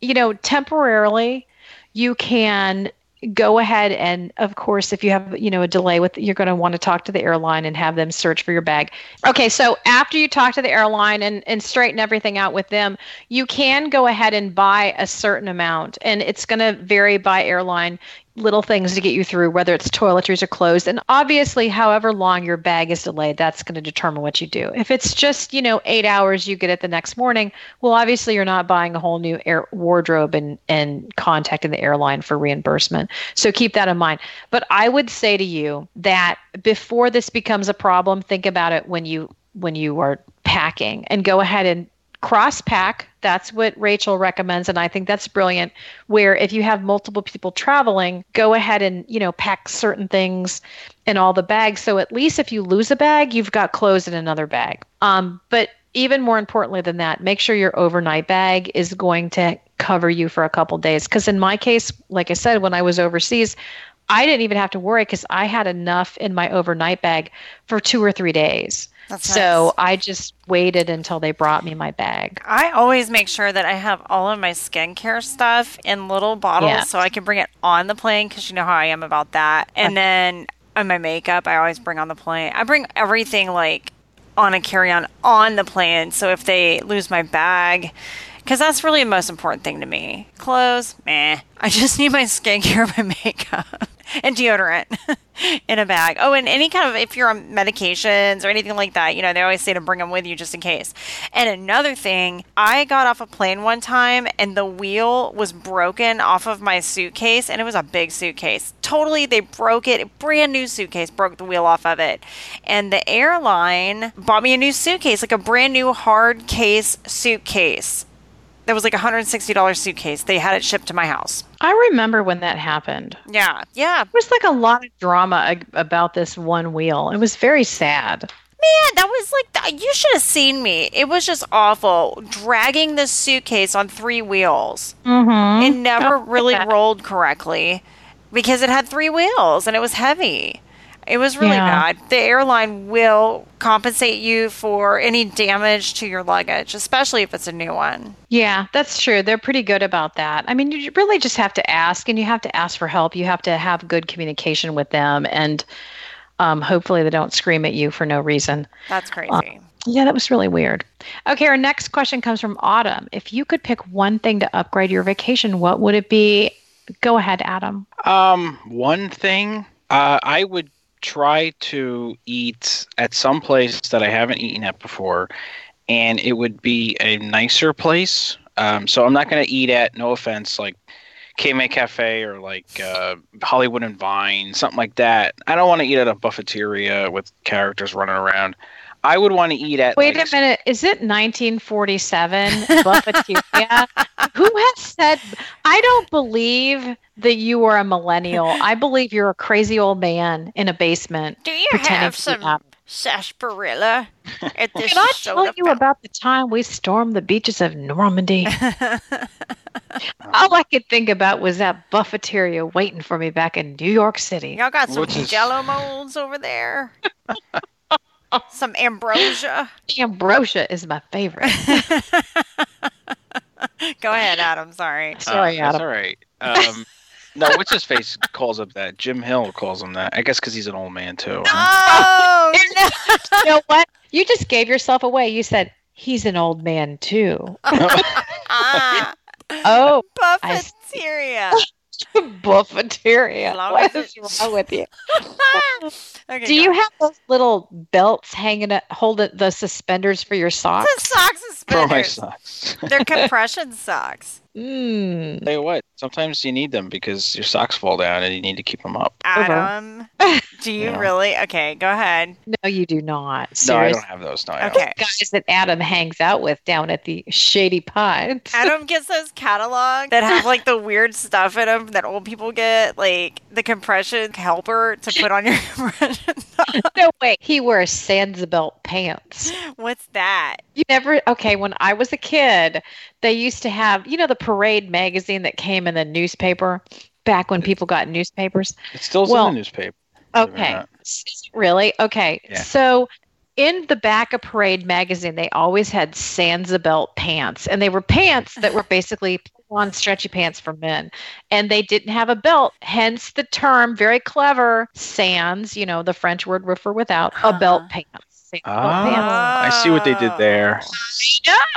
S1: you know, temporarily, you can go ahead and of course if you have you know a delay with you're going to want to talk to the airline and have them search for your bag okay so after you talk to the airline and, and straighten everything out with them you can go ahead and buy a certain amount and it's going to vary by airline little things to get you through whether it's toiletries or clothes. And obviously however long your bag is delayed that's going to determine what you do. If it's just you know eight hours you get it the next morning well obviously you're not buying a whole new air wardrobe and and contacting the airline for reimbursement. So keep that in mind. But i would say to you that before this becomes a problem think about it when you when you are packing and go ahead and cross pack that's what rachel recommends and i think that's brilliant where if you have multiple people traveling go ahead and you know pack certain things in all the bags. So at least if you lose a bag you've got clothes in another bag. Um, but even more importantly than that make sure your overnight bag is going to cover you for a couple days. Because in my case like i said when i was overseas i didn't even have to worry because i had enough in my overnight bag for two or three days
S2: That's
S1: so
S2: nice.
S1: I just waited until they brought me my bag.
S2: I always make sure that I have all of my skincare stuff in little bottles
S1: Yeah.
S2: so I can bring it on the plane because you know how I am about that. And then on my makeup, I always bring on the plane. I bring everything like on a carry on on the plane. So if they lose my bag, because that's really the most important thing to me. Clothes, meh. I just need my skincare, my makeup, and deodorant in a bag. Oh, and any kind of if you're on medications or anything like that, you know, they always say to bring them with you just in case. And another thing, I got off a plane one time and the wheel was broken off of my suitcase, and it was a big suitcase. Totally, they broke it. A Brand new suitcase broke the wheel off of it, and the airline bought me a new suitcase, like a brand new hard case suitcase. That was like a $160 suitcase. They had it shipped to my house.
S1: I remember when that happened.
S2: Yeah, yeah.
S1: There was like a lot of drama about this one wheel. It was very sad.
S2: Man, that was like you should have seen me. It was just awful dragging this suitcase on three wheels.
S1: Mm-hmm.
S2: It never
S1: Oh,
S2: really rolled correctly because it had three wheels and it was heavy. It was really
S1: Yeah.
S2: bad. The airline will compensate you for any damage to your luggage, especially if it's a new one.
S1: Yeah, that's true. They're pretty good about that. I mean, you really just have to ask, and you have to ask for help. You have to have good communication with them, and um, hopefully they don't scream at you for no reason.
S2: That's crazy.
S1: Yeah, that was really weird. Okay, our next question comes from Autumn. If you could pick one thing to upgrade your vacation, what would it be? Go ahead, Adam.
S3: Um, one thing, uh, I would try to eat at some place that I haven't eaten at before, and it would be a nicer place. Um, so I'm not going to eat at, no offense, like Cape May Cafe or like uh, Hollywood and Vine, something like that. I don't want to eat at a buffeteria with characters running around. I would want to eat at.
S1: Wait
S3: like,
S1: a minute. Is it 1947 Buffeteria? Who has said? I don't believe that you are a millennial. I believe you're a crazy old man in a basement.
S2: Do you have some
S1: Adam.
S2: sarsaparilla at this
S1: Can I
S2: soda
S1: tell you
S2: fountain?
S1: about the time we stormed the beaches of Normandy? All I could think about was that buffeteria waiting for me back in New York City.
S2: Y'all got some
S3: Which is-
S2: jello molds over there? some ambrosia?
S1: Ambrosia is my favorite.
S2: Go ahead, Adam. Sorry.
S1: Sorry,
S3: Uh, that's
S1: Adam.
S3: all right. Um, no, what's his face calls him that? Jim Hill calls him that. I guess because he's an old man too.
S2: Oh, no.
S1: you know what? You just gave yourself away. You said he's an old man too.
S2: Ah,
S1: Oh, I see.
S2: buffeteria.
S1: buffeteria.
S2: As long
S1: What
S2: as
S1: is wrong with you?
S2: okay,
S1: Do you
S2: on.
S1: have those little belts hanging, at, holding the suspenders for your socks?
S2: the sock
S3: For my
S2: suspenders?
S3: socks.
S2: They're compression socks.
S1: Mm.
S3: Tell you what, sometimes you need them because your socks fall down and you need to keep them up.
S2: Adam, do you
S3: Yeah.
S2: really? Okay, go ahead.
S1: No, you do not.
S3: No, I don't have those. No, I don't.
S2: Okay.
S1: guys that Adam hangs out with down at the Shady Pines.
S2: Adam gets those catalogs that have like the weird stuff in them that old people get, like the compression helper to put on your compression.
S1: no way. He wears Sansabelt pants.
S2: What's that?
S1: You never okay, when I was a kid, they used to have, you know, the parade magazine that came in the newspaper back when people got newspapers.
S3: It still's
S1: Well,
S3: in the newspaper. believe it or
S1: Okay.
S3: not.
S1: S- Really? Okay.
S3: Yeah.
S1: So in the back of Parade magazine, they always had Sansabelt pants, and they were pants that were basically on stretchy pants for men, and they didn't have a belt. Hence the term, very clever, sans. You know, the French word for without a belt
S2: uh-huh.
S1: pants. Sans belt
S3: Ah. I see what they did there.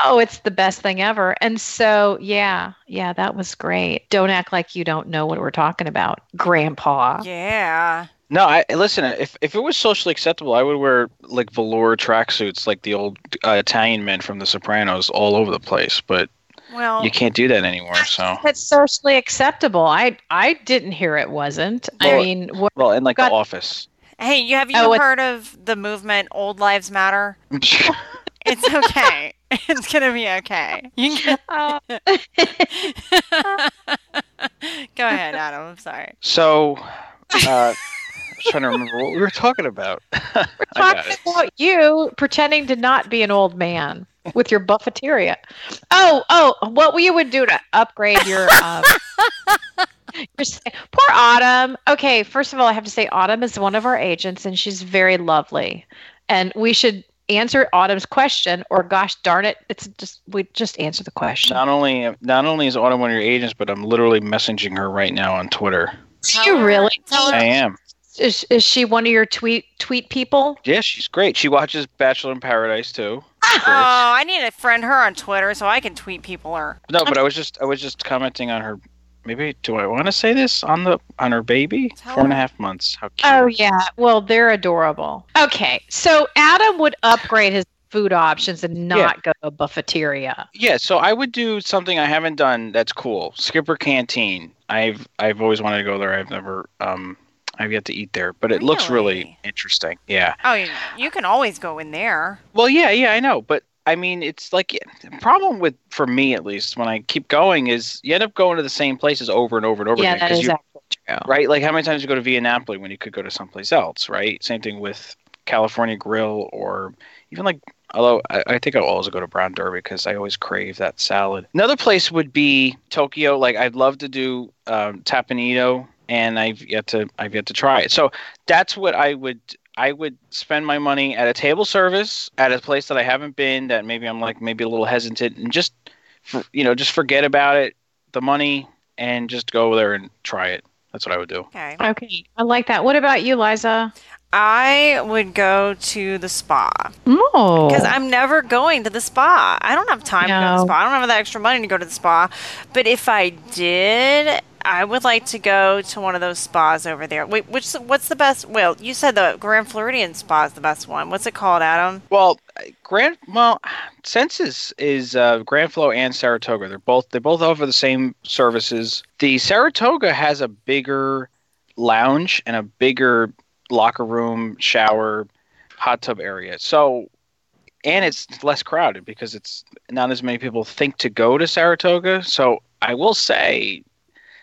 S1: No, it's the best thing ever. And so, yeah, yeah, that was great. Don't act like you don't know what we're talking about, Grandpa.
S2: Yeah.
S3: No, I listen. If if it was socially acceptable, I would wear like velour tracksuits, like the old uh, Italian men from The Sopranos, all over the place. But
S2: Well,
S3: you can't do that anymore. So,
S1: That's socially acceptable. I I didn't hear it wasn't. I mean, what,
S3: well, and like
S1: Got-
S3: The Office.
S2: Hey, you have you
S1: Oh,
S2: heard of the movement Old Lives Matter? It's okay. it's gonna be okay. You can
S1: uh,
S2: go ahead, Adam. I'm sorry.
S3: so, uh, I was trying to remember what we were talking about. We're
S1: talking about you pretending to not be an old man with your buffeteria. Oh, oh, what we would do to upgrade your. Um, your s- poor Autumn. Okay, first of all, I have to say Autumn is one of our agents, and she's very lovely, and we should answer Autumn's question. Or, gosh darn it, it's just we just answer the question.
S3: Not only not only is Autumn one of your agents, but I'm literally messaging her right now on Twitter.
S1: Do you really?
S2: Tell
S3: I am.
S1: Is, is she one of your tweet tweet people?
S3: Yeah, she's great. She watches Bachelor in Paradise too.
S2: Oh, I need to friend her on Twitter so I can tweet people her.
S3: No, but I was just I was just commenting on her. Maybe do I want to say this on the on her baby?
S2: Tell
S3: Four and a half months. How cute.
S1: Oh yeah. Well, they're adorable. Okay, so Adam would upgrade his food options and not go to a buffeteria.
S3: Yeah, so I would do something I haven't done that's cool. Skipper Canteen. I've I've always wanted to go there. I've never um I've yet to eat there, but it looks really
S2: Really?
S3: interesting. Yeah.
S2: Oh, you, you can always go in there.
S3: Well, yeah, yeah, I know, but I mean, it's like the problem with for me at least when I keep going is you end up going to the same places over and over and over
S1: yeah,
S3: again
S1: that
S3: 'cause
S1: is
S3: you
S1: actually true.
S3: right? Like how many times you go to Via Napoli when you could go to someplace else, right? Same thing with California Grill or even like although I, I think I'll always go to Brown Derby because I always crave that salad. Another place would be Tokyo. Like I'd love to do um, Teppan Edo, and I've yet to I've yet to try it. So that's what I would. I would spend my money at a table service at a place that I haven't been that maybe I'm like maybe a little hesitant and just for, you know just forget about it the money and just go there and try it. That's what I would do.
S2: Okay.
S1: Okay, I like that. What about you, Liza?
S2: I would go to the spa
S1: Oh,
S2: because I'm never going to the spa. I don't have time to go to the spa. I don't have the extra money to go to the spa. But if I did, I would like to go to one of those spas over there. Wait, which what's the best? Well, you said the Grand Floridian spa is the best one. What's it called, Adam?
S3: Well, Grand well, Senses is uh, Grand Flow and Saratoga. They're both they both offer the same services. The Saratoga has a bigger lounge and a bigger locker room, shower, hot tub area. So, and it's less crowded because it's not as many people think to go to Saratoga. So, I will say,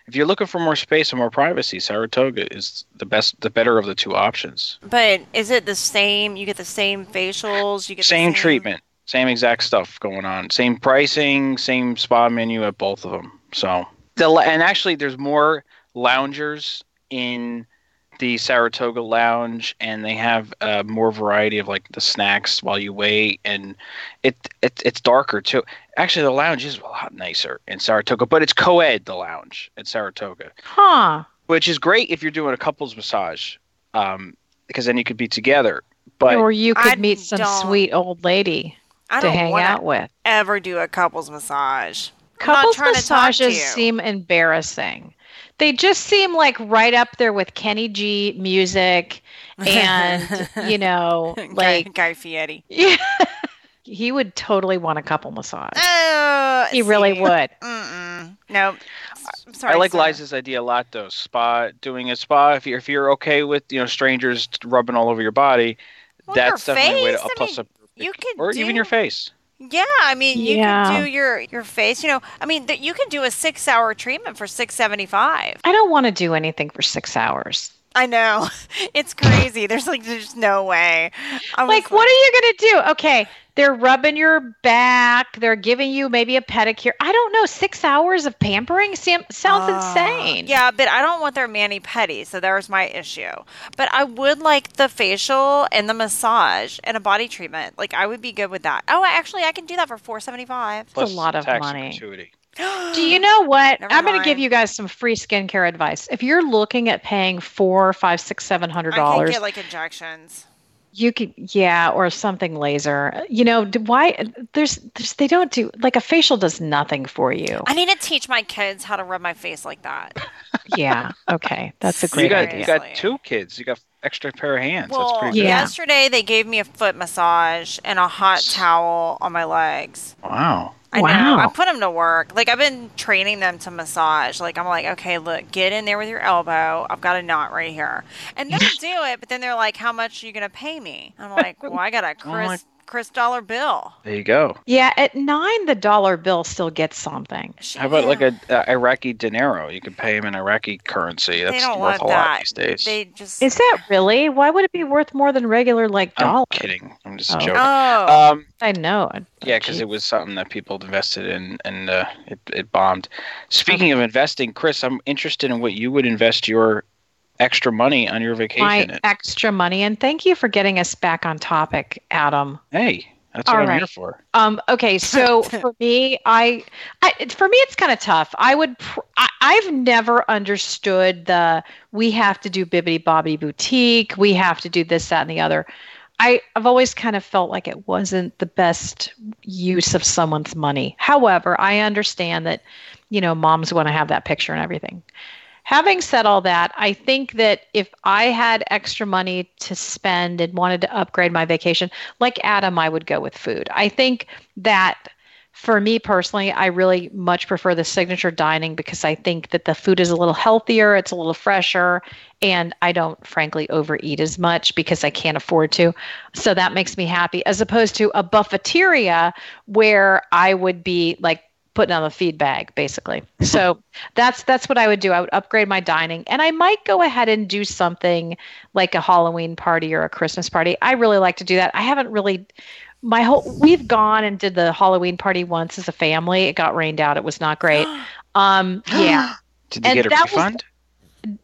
S3: if you're looking for more space and more privacy, Saratoga is the best, the better of the two options.
S2: But is it the same? You get the same facials. You get
S3: Same,
S2: same
S3: treatment, same exact stuff going on, same pricing, same spa menu at both of them. So the and actually, there's more loungers in the Saratoga Lounge, and they have uh, more variety of like the snacks while you wait, and it, it it's darker too. Actually, the lounge is a lot nicer in Saratoga, but it's co-ed the lounge at Saratoga,
S1: Huh.
S3: which is great if you're doing a couples massage, um, because then you could be together. But
S1: or you could
S2: I
S1: meet some sweet old lady
S2: I
S1: to hang out with.
S2: ever do a couples massage.
S1: Couples
S2: trying to to
S1: massages seem embarrassing. They just seem like right up there with Kenny G music and, you know, like,
S2: Guy, Guy Fieri.
S1: yeah. he would totally want a couple massage.
S2: Uh,
S1: He really would.
S2: Mm-mm. No. I'm sorry.
S3: I like
S2: Sarah.
S3: Liza's idea a lot, though. Spa, doing a spa. If you're if you're okay with you know strangers rubbing all over your body,
S2: Well,
S3: that's
S2: your
S3: definitely a way to
S2: face, I
S3: plus
S2: mean,
S3: up,
S2: you could
S3: or even your face.
S2: Yeah, I mean, you
S1: Yeah.
S2: can do your your face. You know, I mean, that you can do a six hour treatment for six seventy five.
S1: I don't want to do anything for six hours.
S2: I know, it's crazy. There's like there's no way. Was
S1: Like, what are you going to do? Okay, they're rubbing your back. They're giving you maybe a pedicure. I don't know. Six hours of pampering Sam, sounds
S2: Uh,
S1: insane.
S2: Yeah, but I don't want their mani pedi, so there's my issue. But I would like the facial and the massage and a body treatment. Like I would be good with that. Oh, actually, I can do that for four seventy five.
S1: It's a lot of
S3: tax
S1: money.
S3: gratuity.
S1: Do you know what?
S2: Never
S1: I'm going to give you guys some free skincare advice. If you're looking at paying four, five, six, seven hundred dollars,
S2: I can
S1: dollars,
S2: get like injections.
S1: You could, yeah, or something laser. You know, d- why? There's, there's, they don't do like a facial does nothing for you.
S2: I need to teach my kids how to rub my face like that.
S1: yeah. Okay, that's a
S3: You
S1: great
S3: got
S1: idea.
S3: you got two kids. You got extra pair of hands. That's
S2: Well,
S3: pretty
S1: Yeah.
S2: yesterday they gave me a foot massage and a hot towel on my legs.
S3: Wow.
S2: I know.
S1: Wow.
S2: I put them to work. Like I've been training them to massage. Like I'm like, okay, look, get in there with your elbow. I've got a knot right here, and they'll do it. But then they're like, how much are you gonna pay me? I'm like, well, I got a
S3: Oh my-
S2: Chris Chris dollar bill.
S3: There you go.
S1: Yeah, at nine, the dollar bill still gets something.
S3: How about like
S2: Yeah.
S3: a, a Iraqi dinero? You can pay him in Iraqi currency.
S2: They
S3: That's
S2: don't
S3: worth
S2: want
S3: a lot
S2: that.
S3: these days.
S2: They just
S1: Is that really? Why would it be worth more than regular like
S3: I'm
S1: dollar?
S3: kidding. I'm just
S1: Oh.
S3: joking.
S2: oh
S3: Um,
S1: I know.
S3: yeah, because it was something that people invested in, and uh, it, it bombed. Speaking of investing, Chris, I'm interested in what you would invest your extra money on your vacation.
S1: my
S3: in.
S1: extra money. And thank you for getting us back on topic, Adam.
S3: Hey, that's what
S1: All
S3: I'm here for.
S1: Um, okay, so for me, I, I for me, it's kind of tough. I would, pr- I, I've never understood the we have to do Bibbidi Bobbidi Boutique, we have to do this, that, and the other. I, I've always kind of felt like it wasn't the best use of someone's money. However, I understand that, you know, moms want to have that picture and everything. Having said all that, I think that if I had extra money to spend and wanted to upgrade my vacation, like Adam, I would go with food. I think that for me personally, I really much prefer the signature dining because I think that the food is a little healthier, it's a little fresher, and I don't frankly overeat as much because I can't afford to. So that makes me happy as opposed to a buffeteria where I would be like putting on the feed bag basically. So that's that's what I would do. I would upgrade my dining and I might go ahead and do something like a Halloween party or a Christmas party. I really like to do that. I haven't really my whole we've gone and did the Halloween party once as a family. It got rained out. It was not great. Um yeah.
S3: Did you
S1: And
S3: get a
S1: that was-
S3: refund?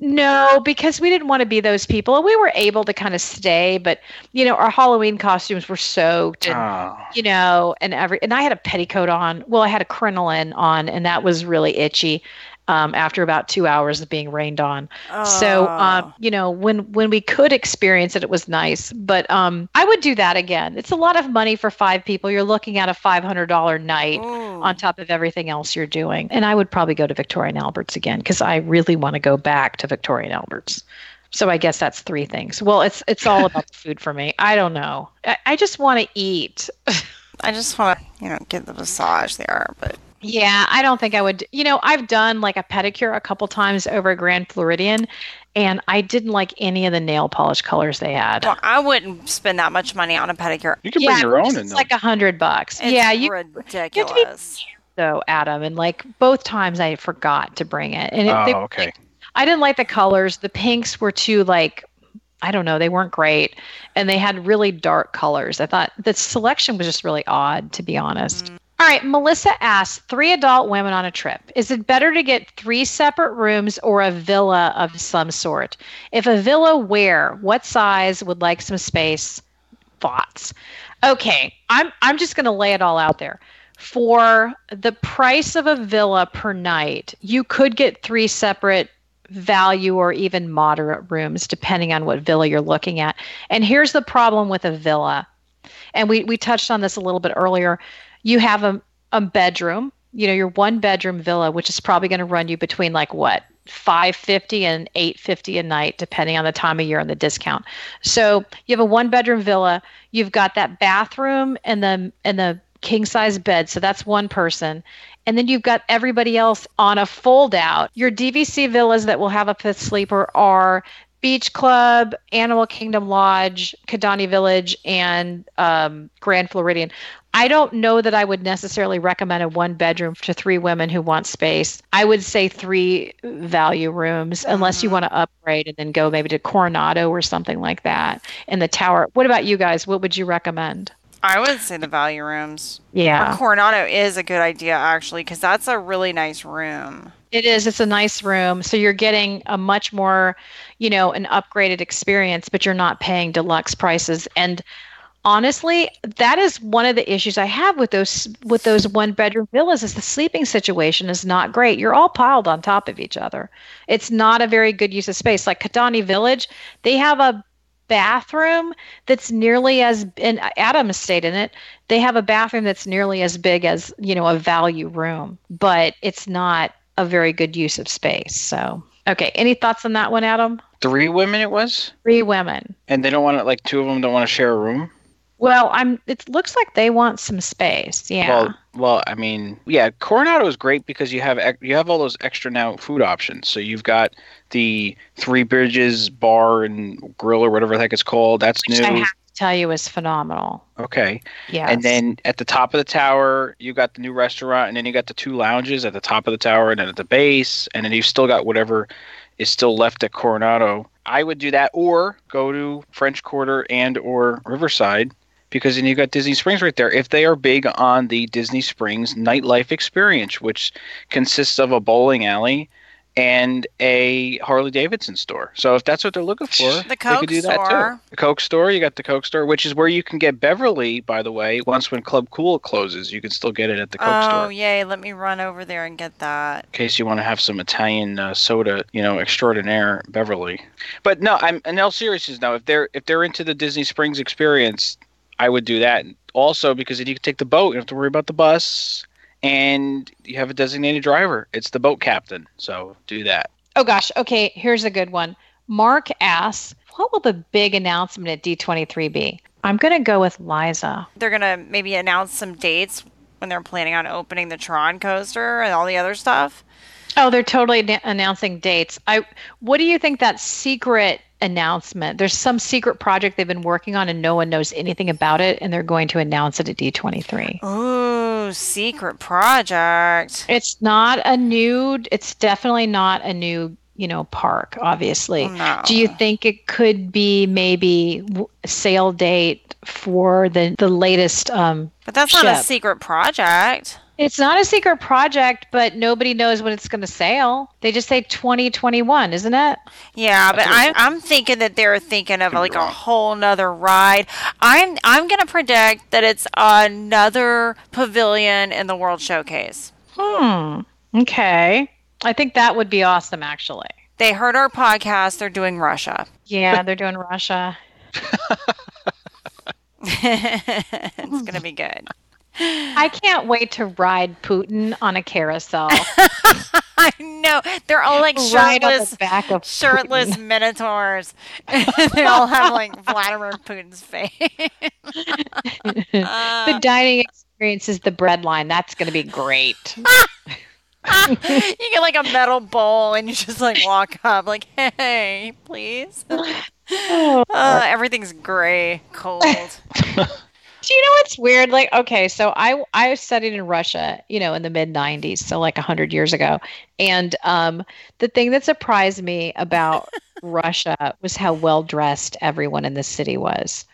S1: No, because we didn't want to be those people. And we were able to kind of stay, but you know, our Halloween costumes were soaked and
S3: Oh,
S1: you know, and every and I had a petticoat on. Well, I had a crinoline on, and that was really itchy um, after about two hours of being rained on. So, um,
S2: Oh.
S1: you know, when when we could experience it, it was nice. But um, I would do that again. It's a lot of money for five people. You're looking at a five hundred dollar night
S2: Ooh.
S1: on top of everything else you're doing. And I would probably go to Victoria and Alberts again because I really want to go back to Victoria and Alberts. So I guess that's three things. Well, it's it's all about the food for me. I don't know. I, I just want to eat.
S2: I just want to, you know, get the massage there, but
S1: Yeah, I don't think I would. You know, I've done like a pedicure a couple times over at Grand Floridian, and I didn't like any of the nail polish colors they had.
S2: well, I wouldn't spend that much money on a pedicure.
S3: you can
S1: yeah,
S3: bring your own
S1: which
S3: in
S1: is like a hundred bucks.
S2: It's
S1: yeah, you
S2: ridiculous.
S1: though, Adam, and like both times I forgot to bring it. And it,
S3: Oh,
S1: they,
S3: okay.
S1: I didn't like the colors. The pinks were too like I don't know, they weren't great. And they had really dark colors. I thought the selection was just really odd, to be honest. Mm. All right, Melissa asks three adult women on a trip. Is it better to get three separate rooms or a villa of some sort? If a villa, where? What size? Would like some space? Thoughts. Okay, I'm I'm just gonna lay it all out there. For the price of a villa per night, you could get three separate value or even moderate rooms, depending on what villa you're looking at. And here's the problem with a villa. And we, we touched on this a little bit earlier. You have a, a bedroom, you know, your one bedroom villa, which is probably going to run you between like what? 550 and 850 a night depending on the time of year and the discount. So, you have a one bedroom villa, you've got that bathroom and the and the king size bed. So that's one person. And then you've got everybody else on a fold out. Your DVC villas that will have a fifth sleeper are Beach Club, Animal Kingdom Lodge, Kidani Village, and um, Grand Floridian. I don't know that I would necessarily recommend a one bedroom to three women who want space. I would say three value rooms, unless you mm-hmm. want to upgrade and then go maybe to Coronado or something like that in the tower. What about you guys? What would you recommend?
S2: I would say the value rooms.
S1: Yeah.
S2: Or Coronado is a good idea actually because that's a really nice room.
S1: It is. It's a nice room. So you're getting a much more, you know, an upgraded experience, but you're not paying deluxe prices. And honestly, that is one of the issues I have with those with those one bedroom villas is the sleeping situation is not great. You're all piled on top of each other. It's not a very good use of space. Like Kidani Village, they have a bathroom that's nearly as and Adam stayed in it. They have a bathroom that's nearly as big as, you know, a value room, but it's not a very good use of space. So, okay, any thoughts on that one, Adam?
S3: Three women it was?
S1: Three women.
S3: And they don't want to, like, two of them don't want to share a room?
S1: Well, I'm. It looks like they want some space. Yeah.
S3: Well, well, I mean, yeah, Coronado is great because you have you have all those extra now food options. So you've got the Three Bridges bar and grill or whatever the heck it's called. That's
S1: Which
S3: new.
S1: I have to tell you is phenomenal.
S3: Okay.
S1: Yeah.
S3: And then at the top of the tower, you got the new restaurant, and then you got the two lounges at the top of the tower, and then at the base, and then you've still got whatever is still left at Coronado. I would do that, or go to French Quarter and or Riverside, because then you've got Disney Springs right there. If they are big on the Disney Springs nightlife experience, which consists of a bowling alley and a Harley Davidson store. So if that's what they're looking for,
S2: The
S3: they could do that too. The Coke store, you got the Coke store, which is where you can get Beverly, by the way. Once when Club Cool closes, you can still get it at the Coke
S2: oh,
S3: store.
S2: Oh, yay. Let me run over there and get that.
S3: In case you want to have some Italian uh, soda, you know, extraordinaire Beverly. But no, I'm in all seriousness now. If they're if they're into the Disney Springs experience, I would do that. Also, because then you can take the boat, you don't have to worry about the bus, and you have a designated driver. It's the boat captain, so do that.
S1: oh gosh. Okay. Here's a good one. Mark asks, "What will the big announcement at D23 be?" I'm going to go with Liza.
S2: They're going to maybe announce some dates when they're planning on opening the Tron coaster and all the other stuff.
S1: Oh, they're totally na- announcing dates. I. What do you think that secret announcement? There's some secret project they've been working on, and no one knows anything about it, and they're going to announce it at D23.
S2: Ooh, secret project.
S1: It's not a new. It's definitely not a new. You know, park. Obviously.
S2: No.
S1: Do you think it could be maybe sale date for the the latest? Um,
S2: But that's not a secret project.
S1: It's not a secret project, but nobody knows when it's going to sail. They just say 2021, isn't it?
S2: Yeah, but I'm I'm thinking that they're thinking of like a whole nother ride. I'm I'm gonna predict that it's another pavilion in the World Showcase.
S1: Hmm. Okay. I think that would be awesome, actually.
S2: They heard our podcast. They're doing Russia.
S1: Yeah, they're doing Russia.
S2: it's gonna be good.
S1: I can't wait to ride Putin on a carousel.
S2: I know they're all like shirtless,
S1: the back of
S2: shirtless
S1: Putin.
S2: minotaurs. they all have like Vladimir Putin's face.
S1: the dining experience is the bread line. That's going to be great.
S2: you get like a metal bowl and you just like walk up like, hey, please.
S1: Oh,
S2: Uh, everything's gray, cold.
S1: Do you know what's weird? Like, okay, so I I studied in Russia, you know, in the mid '90s, so like hundred years ago, and um, the thing that surprised me about Russia was how well dressed everyone in the city was.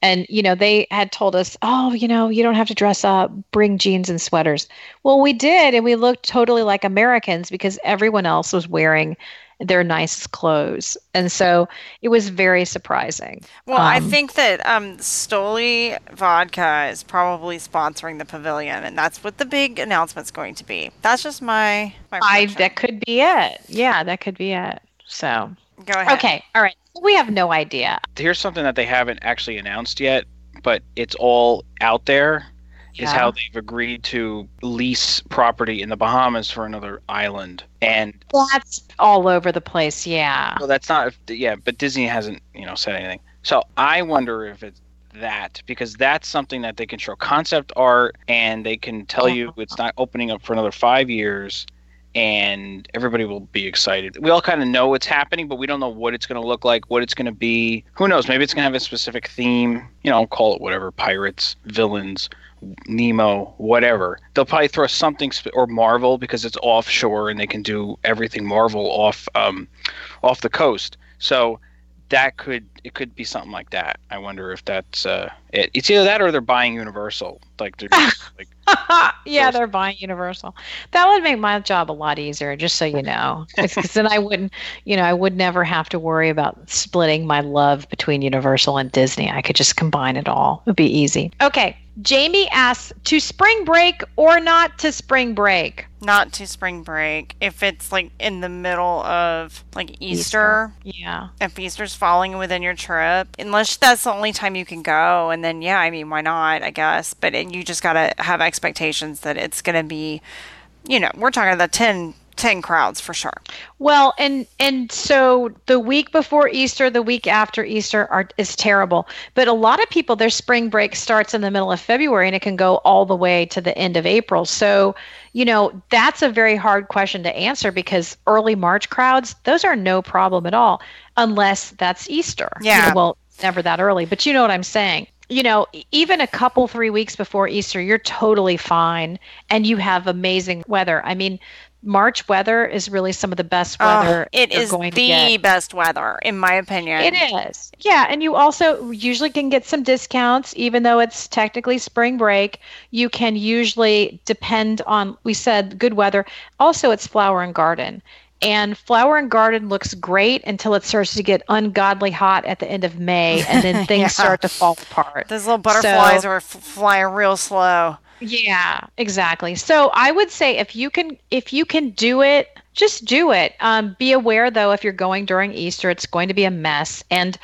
S1: And, you know, they had told us, oh, you know, you don't have to dress up, bring jeans and sweaters. Well, we did. And we looked totally like Americans because everyone else was wearing their nicest clothes. And so it was very surprising.
S2: Well, um, I think that um, Stoli Vodka is probably sponsoring the pavilion, and that's what the big announcement's going to be. That's just my, my
S1: I That could be it. Yeah, that could be it. So
S2: go ahead.
S1: Okay. All right. We have no idea.
S3: Here's something that they haven't actually announced yet, but it's all out there. Yeah. Is how they've agreed to lease property in the Bahamas for another island, and
S1: that's all over the place. Yeah.
S3: Well, that's not. Yeah, but Disney hasn't, you know, said anything. So I wonder if it's that because that's something that they can show concept art and they can tell you it's not opening up for another five years and everybody will be excited. We all kind of know what's happening, but we don't know what it's going to look like, what it's going to be. Who knows? Maybe it's going to have a specific theme. You know, call it whatever pirates, villains, Nemo, whatever. They'll probably throw something sp- or Marvel because it's offshore and they can do everything Marvel off um, off the coast. So that could it could be something like that. I wonder if that's uh, it. It's either that or they're buying Universal. Like they're just, like
S1: yeah, they're buying Universal. That would make my job a lot easier. Just so you know, because then I wouldn't, you know, I would never have to worry about splitting my love between Universal and Disney. I could just combine it all. It would be easy. Okay, Jamie asks to spring break or not to spring break?
S2: Not to spring break. If it's like in the middle of like Easter,
S1: Easter. Yeah.
S2: If Easter's falling within your trip, unless that's the only time you can go, and then yeah, I mean, why not? I guess. But it, you just got to have expectations that it's going to be, you know, we're talking about 10 10 crowds for sure.
S1: Well, and and so the week before Easter, the week after Easter are is terrible. But a lot of people their spring break starts in the middle of February and it can go all the way to the end of April. So, you know, that's a very hard question to answer because early March crowds, those are no problem at all unless that's Easter.
S2: Yeah.
S1: You know, well, never that early, but you know what I'm saying you know, even a couple, three weeks before Easter, you're totally fine and you have amazing weather. I mean, March weather is really some of the best weather.
S2: Oh, it is the best weather, in my opinion.
S1: It is. Yeah. And you also usually can get some discounts, even though it's technically spring break. You can usually depend on, we said good weather. Also, it's flower and garden. And flower and garden looks great until it starts to get ungodly hot at the end of May, and then things yeah. start to fall apart.
S2: Those little butterflies so, are f- flying real slow.
S1: Yeah, exactly. So I would say if you can if you can do it, just do it. Um, be aware though, if you're going during Easter, it's going to be a mess. And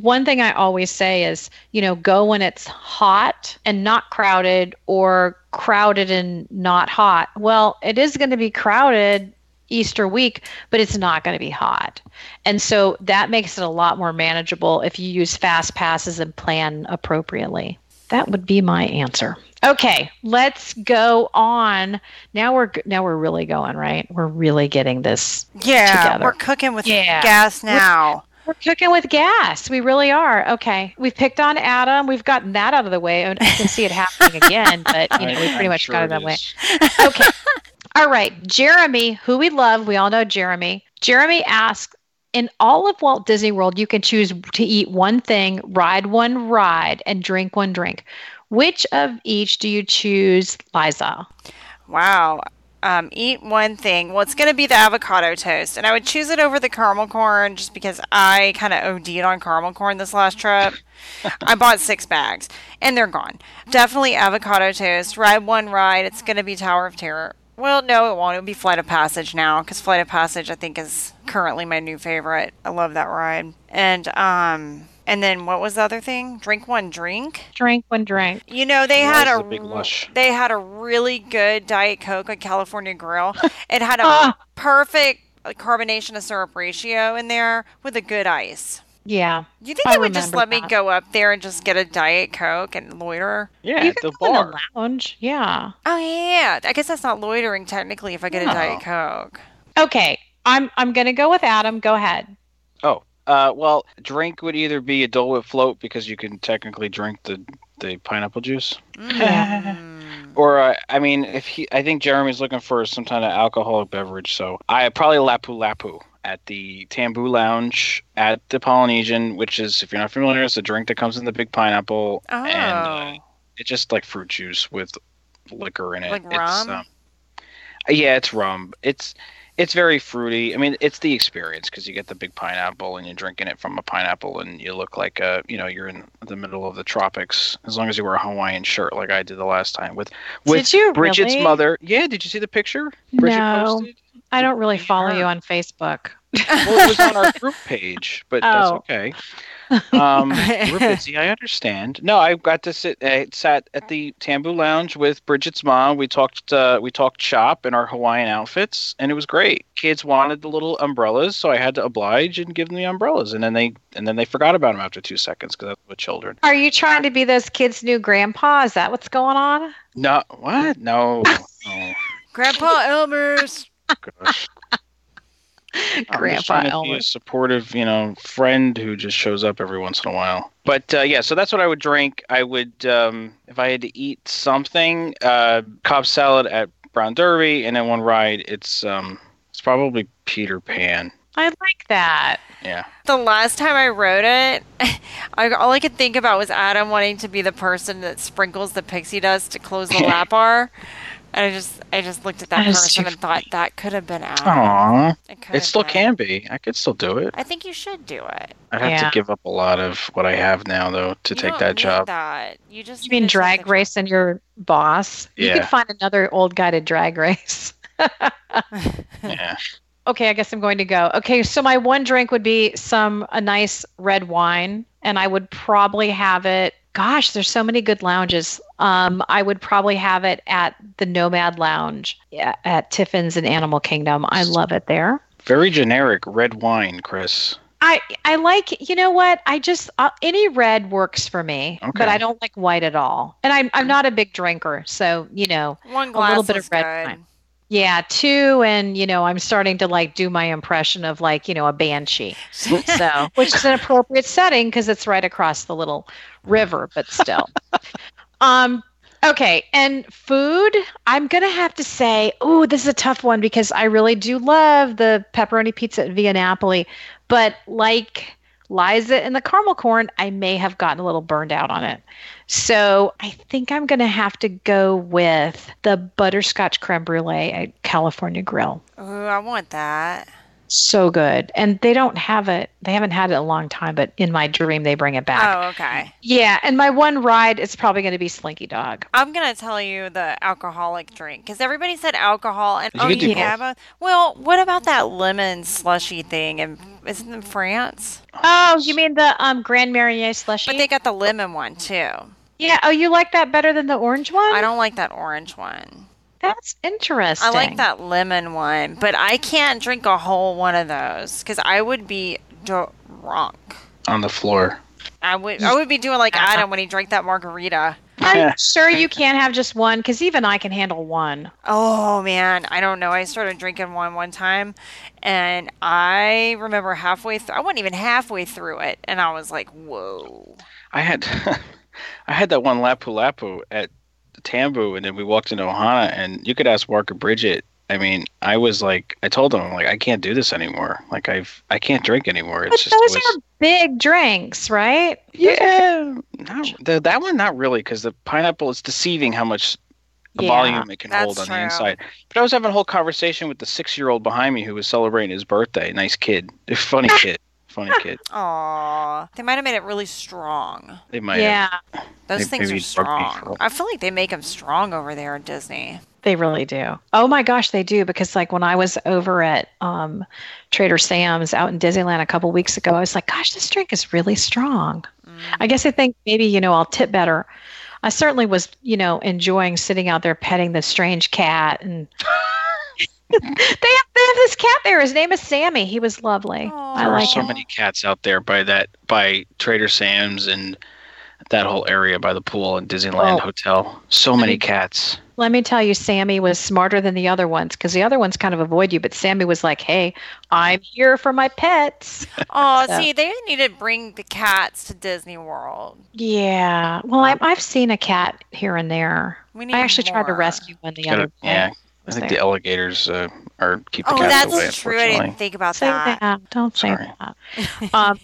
S1: one thing I always say is, you know, go when it's hot and not crowded, or crowded and not hot. Well, it is going to be crowded Easter week, but it's not going to be hot. And so that makes it a lot more manageable if you use fast passes and plan appropriately. That would be my answer. Okay, let's go on. Now we're now we're really going, right? We're really getting this
S2: Yeah,
S1: together.
S2: we're cooking with yeah. gas now.
S1: We're, we're, cooking with gas. We really are. Okay, we've picked on Adam. We've gotten that out of the way. I can see it happening again, but you know, we pretty much sure got it that way. Okay. All right, Jeremy, who we love, we all know Jeremy. Jeremy asks, in all of Walt Disney World, you can choose to eat one thing, ride one ride, and drink one drink. Which of each do you choose, Liza?
S2: Wow. Um, eat one thing. Well, it's going to be the avocado toast. And I would choose it over the caramel corn just because I kind of OD'd on caramel corn this last trip. I bought six bags and they're gone. Definitely avocado toast. Ride one ride. It's going to be Tower of Terror. Well, no, it won't. It'll be Flight of Passage now because Flight of Passage I think is currently my new favorite. I love that ride. And um, and then what was the other thing? Drink one drink.
S1: Drink one drink.
S2: You know they had a, a they had a really good Diet Coke at California Grill. it had a ah. perfect carbonation to syrup ratio in there with a good ice.
S1: Yeah.
S2: You think I they would just let that. me go up there and just get a Diet Coke and loiter?
S3: Yeah, you the bar.
S1: lounge. Yeah.
S2: Oh yeah. I guess that's not loitering technically if I get no. a Diet Coke.
S1: Okay. I'm I'm gonna go with Adam. Go ahead.
S3: Oh, uh, well, drink would either be a Dole Whip float because you can technically drink the the pineapple juice.
S2: Mm.
S3: Or uh, I mean, if he, I think Jeremy's looking for some kind of alcoholic beverage, so I probably Lapu Lapu at the Tambu Lounge at the Polynesian, which is, if you're not familiar, it's a drink that comes in the big pineapple,
S2: oh.
S3: and uh, it's just like fruit juice with liquor in it.
S2: Like
S3: It's,
S2: rum?
S3: um, yeah, it's rum. It's it's very fruity. I mean, it's the experience because you get the big pineapple and you're drinking it from a pineapple, and you look like uh, you know, you're in the middle of the tropics. As long as you wear a Hawaiian shirt, like I did the last time with with
S1: Did you
S3: Bridget's
S1: really?
S3: mother. Yeah, did you see the picture? Bridget
S1: No.
S3: posted?
S1: I don't really follow you on Facebook.
S3: Well, it was on our group page, but that's
S1: Oh.
S3: okay. Um, we're busy. I understand. No, I got to sit. I sat at the Tambu Lounge with Bridget's mom. We talked. Uh, we talked shop in our Hawaiian outfits, and it was great. Kids wanted the little umbrellas, so I had to oblige and give them the umbrellas, and then they and then they forgot about them after two seconds because that's what children.
S1: Are you trying to be those kids' new grandpa? Is that what's going on?
S3: No, what? No. no.
S2: Grandpa Elmer's.
S3: Gosh. I'm just
S1: grandpa Elmer.
S3: a supportive, you know, friend who just shows up every once in a while. But uh, yeah, so that's what I would drink. I would, um, if I had to eat something, uh, Cobb salad at Brown Derby, and then one ride. It's um, it's probably Peter Pan.
S1: I like that.
S3: Yeah.
S2: The last time I wrote it, I, all I could think about was Adam wanting to be the person that sprinkles the pixie dust to close the lap bar. And I just, I just looked at that
S1: That is
S2: person and thought that could have been Adam.
S3: Aww.
S2: It,
S3: It still
S2: been.
S3: can be. I could still do it.
S2: I think you should do it.
S3: I'd have
S1: Yeah.
S3: to give up a lot of what I have now, though, to
S2: You
S3: take
S2: don't
S3: that
S2: need
S3: job.
S2: That. You just
S1: You mean
S2: need to take
S1: drag
S2: race job.
S1: racing your boss?
S3: Yeah.
S1: You could find another old guy to drag race.
S3: Yeah.
S1: okay, I guess I'm going to go. Okay, so my one drink would be some a nice red wine, and I would probably have it. Gosh, there's so many good lounges. Um, I would probably have it at the Nomad Lounge at Tiffin's in Animal Kingdom. I love it there.
S3: Very generic red wine, Chris.
S1: I I like you know what I just uh, any red works for me,
S3: Okay.
S1: but I don't like white at all. And I'm I'm not a big drinker, so you know
S2: One
S1: A
S2: glass
S1: little bit
S2: is
S1: of red
S2: good.
S1: wine. Yeah, two, and you know, I'm starting to like do my impression of like you know a banshee, so which is an appropriate setting because it's right across the little river, but still. Um, okay, and food, I'm gonna have to say, oh, this is a tough one because I really do love the pepperoni pizza at Via Napoli, but like Liza and the caramel corn, I may have gotten a little burned out on it. So I think I'm going to have to go with the butterscotch creme brulee at California Grill.
S2: Oh, I want that.
S1: So good. And they don't have it, they haven't had it in a long time, but in my dream, they bring it back.
S2: Oh, okay.
S1: Yeah. And my one ride is probably going to be Slinky Dog.
S2: I'm gonna tell you the alcoholic drink because everybody said alcohol and
S3: You
S2: oh
S3: could do
S2: yeah, but well, what about that lemon slushy thing? And isn't it in France?
S1: Oh, you mean the um, Grand Marnier slushy?
S2: But they got the lemon one too.
S1: yeah. Oh, you like that better than the orange one?
S2: I don't like that orange one.
S1: That's interesting.
S2: I like that lemon one, but I can't drink a whole one of those because I would be drunk.
S3: On the floor.
S2: I would I would be doing like Adam when he drank that margarita.
S1: I'm sure you can't have just one because even I can handle one.
S2: Oh man, I don't know. I started drinking one one time, and I remember halfway through. I wasn't even halfway through it, and I was like, "Whoa!"
S3: I had I had that one Lapu Lapu at Tambu, and then we walked into Ohana, and you could ask Mark or Bridget. I mean, I was like, I told them, I'm like, I can't do this anymore. Like, I've, I can't drink anymore.
S1: But
S3: just,
S1: those
S3: was,
S1: are big drinks, right?
S3: yeah, not, the, that one not really, because the pineapple is deceiving how much
S1: Yeah,
S3: volume it can hold on
S2: true.
S3: the inside. But I was having a whole conversation with the six-year-old behind me who was celebrating his birthday. Nice kid, funny kid, funny kid.
S2: Aw, they might have made it really strong.
S3: They might. have-
S1: Yeah,
S2: Those
S3: Maybe-
S2: things are strong. I feel like they make them strong over there at Disney.
S1: they really do. Oh my gosh, they do because like when I was over at um, Trader Sam's out in Disneyland a couple weeks ago, I was like, gosh, this drink is really strong. I guess I think maybe you know I'll tip better. I certainly was, you know, enjoying sitting out there petting the strange cat, and they have they have this cat there. His name is Sammy. He was lovely.
S2: Aw.
S1: I
S3: There are
S1: like
S3: so
S1: him.
S3: many cats out there by that by Trader Sam's and that whole area by the pool and Disneyland
S1: Oh.
S3: Hotel. So many cats.
S1: Let me tell you, Sammy was smarter than the other ones because the other ones kind of avoid you, but Sammy was like, "Hey, I'm here for my pets."
S2: Oh,
S1: So-
S2: see, they need to bring the cats to Disney World.
S1: Yeah. Well, I, I've seen a cat here and there.
S2: We need
S1: I actually tried to rescue one the
S3: Gotta-
S1: other day.
S3: yeah, I think
S1: there.
S3: the alligators uh, are keep the
S2: Oh,
S3: cats away.
S2: that's true. I didn't think about
S1: say
S2: that.
S1: that. Don't say
S3: Sorry.
S1: that. Um,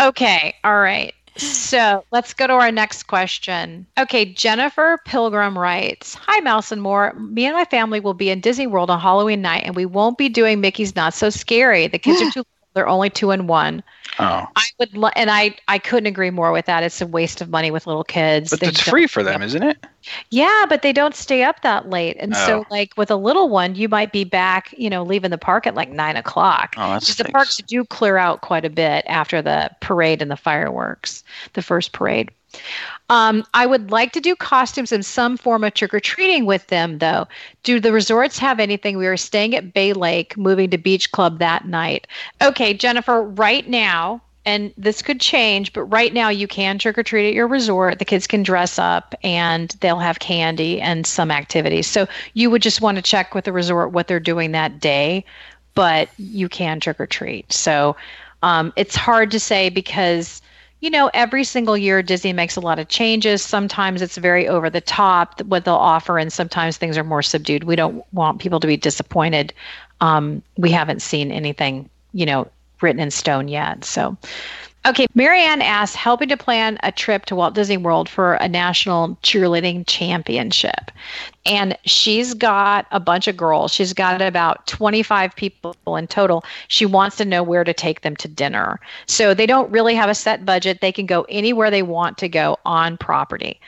S1: okay. All right. So let's go to our next question. Okay, Jennifer Pilgrim writes Hi, Mouse and More. Me and my family will be in Disney World on Halloween night, and we won't be doing Mickey's Not So Scary. The kids are too they're only two and one.
S3: Oh,
S1: I would, lo- and I, I couldn't agree more with that. It's a waste of money with little kids.
S3: but it's free for them, isn't it?
S1: yeah, but they don't stay up that late. And so,
S3: Oh.
S1: like with a little one, you might be back, you know, leaving the park at like nine o'clock.
S3: Oh, that's
S1: Because the parks do clear out quite a bit after the parade and the fireworks, the first parade. Um, I would like to do costumes in some form of trick or treating with them, though. Do the resorts have anything? We are staying at Bay Lake, moving to Beach Club that night. Okay, Jennifer, right now, and this could change, but right now you can trick or treat at your resort. The kids can dress up and they'll have candy and some activities. So you would just want to check with the resort what they're doing that day, but you can trick or treat. So um, it's hard to say because you know, every single year Disney makes a lot of changes. Sometimes it's very over the top what they'll offer, and sometimes things are more subdued. We don't want people to be disappointed. Um, we haven't seen anything, you know, written in stone yet. So, okay, Marianne asks, helping to plan a trip to Walt Disney World for a national cheerleading championship. And she's got a bunch of girls. She's got about 25 people in total. She wants to know where to take them to dinner. So they don't really have a set budget. They can go anywhere they want to go on property.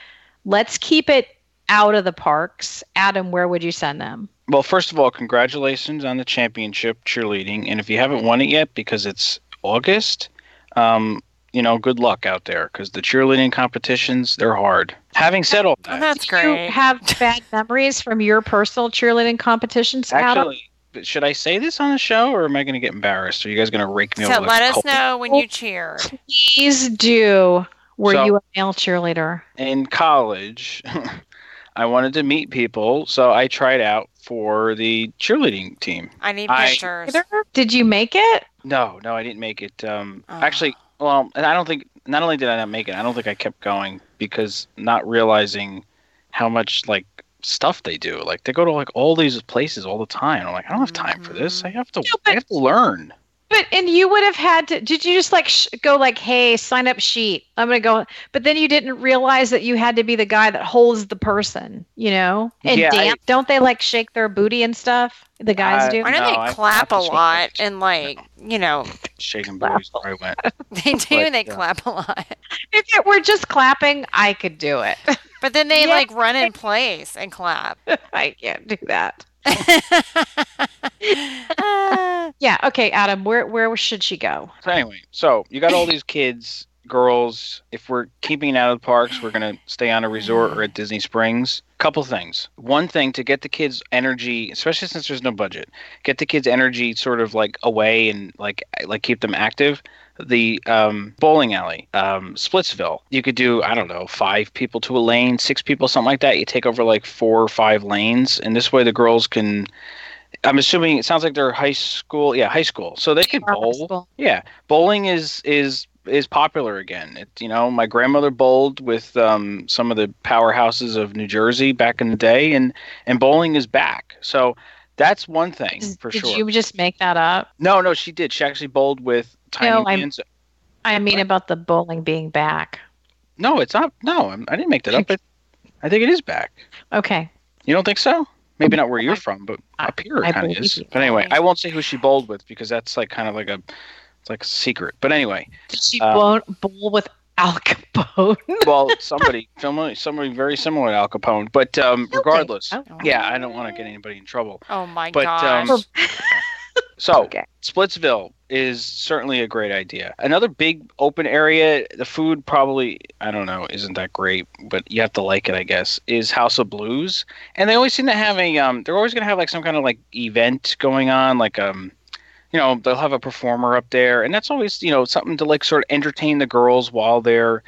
S1: Let's keep it out of the parks. Adam, where would you send them?
S3: Well, first of all, congratulations on the championship cheerleading, and if you haven't won it yet because it's August, um, you know, good luck out there because the cheerleading competitions they're hard. Having said all
S2: Well,
S3: that,
S2: that's
S1: Do you
S2: great.
S1: have bad memories from your personal cheerleading competitions, Adam?
S3: actually, but should I say this on the show, or am I going to get embarrassed? Are you guys going to rake me
S2: So
S3: over?
S2: let
S3: like a
S2: us
S3: culprit?
S2: know when you cheer.
S1: Please do. Were
S3: So-
S1: you a male cheerleader?
S3: in college, I wanted to meet people, so I tried out for the cheerleading team.
S2: I need
S3: I-
S2: pictures.
S1: Did you make it?
S3: No, no, I didn't make it. Um,
S2: Oh.
S3: Actually, well, and I don't think. Not only did I not make it, I don't think I kept going because not realizing how much like stuff they do. Like they go to like all these places all the time. I'm like, I don't have time for this. I have to.
S1: No, but-
S3: I have to learn.
S1: But and you would have had to. Did you just like sh- go like, "Hey, sign up sheet. I'm gonna go." But then you didn't realize that you had to be the guy that holds the person. You know, and
S3: Yeah, I-
S1: Don't they like shake their booty and stuff? The guys
S3: Uh,
S1: do.
S2: I know
S3: No, I-
S2: they clap a lot and like you know
S3: Shaking booties where I went.
S2: they do.
S3: But,
S2: they
S3: uh,
S2: clap a lot,
S1: If it were just clapping, I could do it.
S2: but then they
S1: Yeah.
S2: like run in place and clap.
S1: I can't do that.
S2: Ah,
S1: Yeah. Okay, Adam. Where where should she go?
S3: So anyway, so you got all these kids, girls. If we're keeping out of the parks, we're gonna stay on a resort or at Disney Springs. Couple things. One thing to get the kids' energy, especially since there's no budget, get the kids' energy sort of like away and like like keep them active. The um, bowling alley, um, Splitsville. You could do I don't know five people to a lane, six people, something like that. You take over like four or five lanes, and this way the girls can. I'm assuming it sounds like they're high school. Yeah, high school, so they can bowl. Yeah, bowling is is is popular again. It, you know, my grandmother bowled with um, some of the powerhouses of New Jersey back in the day, and and bowling is back. So that's one thing for
S1: did
S3: sure.
S1: Did you just make that up?
S3: No, no, she did. She actually bowled with tiny
S1: No,
S3: hands.
S1: I mean about the bowling being back.
S3: No, it's not. No, I'm- I didn't make that up. But I think it is back.
S1: Okay.
S3: You don't think so? Maybe not where you're from, but
S1: I-
S3: up here it kind of is.
S1: you.
S3: But anyway, I won't say who she bowled with because that's like kind of like a like a secret. But anyway,
S1: Did she
S3: Um,
S1: bowl, bowl with Al Capone?
S3: well, somebody, somebody, somebody very similar to Al Capone. But um,
S1: Okay.
S3: regardless,
S1: Oh.
S3: yeah, I don't want to get anybody in trouble.
S2: oh my god.
S3: But,
S2: gosh!
S3: um, So
S1: Okay.
S3: Splitsville is certainly a great idea. Another big open area. The food probably I don't know isn't that great, but you have to like it, I guess. Is House of Blues, and they always seem to have a um. They're always gonna have like some kind of like event going on, like um. You know, they'll have a performer up there, and that's always, you know, something to like sort of entertain the girls while they're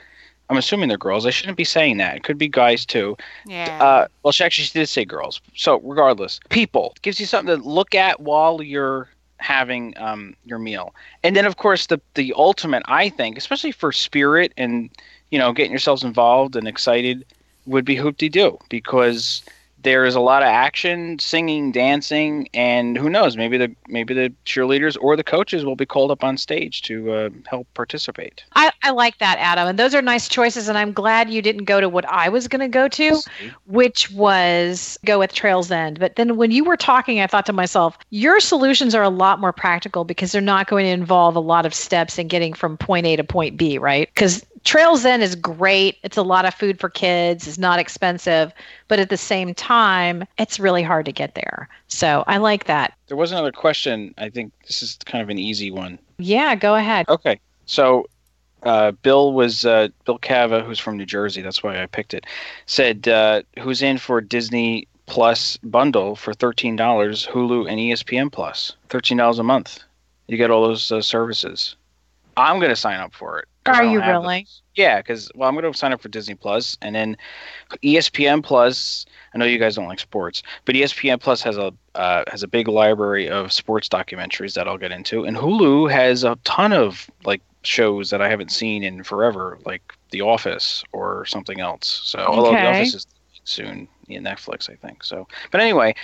S3: I'm assuming they're girls. I shouldn't be saying that. It could be guys too.
S2: Yeah.
S3: Uh, well, she actually she did say girls. So regardless, people gives you something to look at while you're having um, your meal, and then of course the the ultimate I think, especially for spirit and you know getting yourselves involved and excited, would be Hoop-Dee-Doo because there is a lot of action, singing, dancing, and who knows? Maybe the maybe the cheerleaders or the coaches will be called up on stage to uh, help participate.
S1: I, I like that, Adam, and those are nice choices. And I'm glad you didn't go to what I was going to go to, which was go with Trails End. But then when you were talking, I thought to myself, your solutions are a lot more practical because they're not going to involve a lot of steps in getting from point A to point B, right? Because Trails End is great. It's a lot of food for kids. It's not expensive, but at the same time, it's really hard to get there. So I like that.
S3: There was another question. I think this is kind of an easy one.
S1: Yeah, go ahead.
S3: Okay, so uh, Bill was uh, Bill Cava, who's from New Jersey. That's why I picked it. Said uh, who's in for Disney Plus bundle for thirteen dollars, Hulu and ESPN Plus, thirteen dollars a month. You get all those uh, services. I'm gonna sign up for it.
S1: Are you really?
S3: those. Yeah, because well, I'm gonna sign up for Disney Plus, and then ESPN Plus. I know you guys don't like sports, but ESPN Plus has a uh, has a big library of sports documentaries that I'll get into, and Hulu has a ton of like shows that I haven't seen in forever, like The Office or something else. So, although The Office is soon in Netflix, I think. So, but anyway,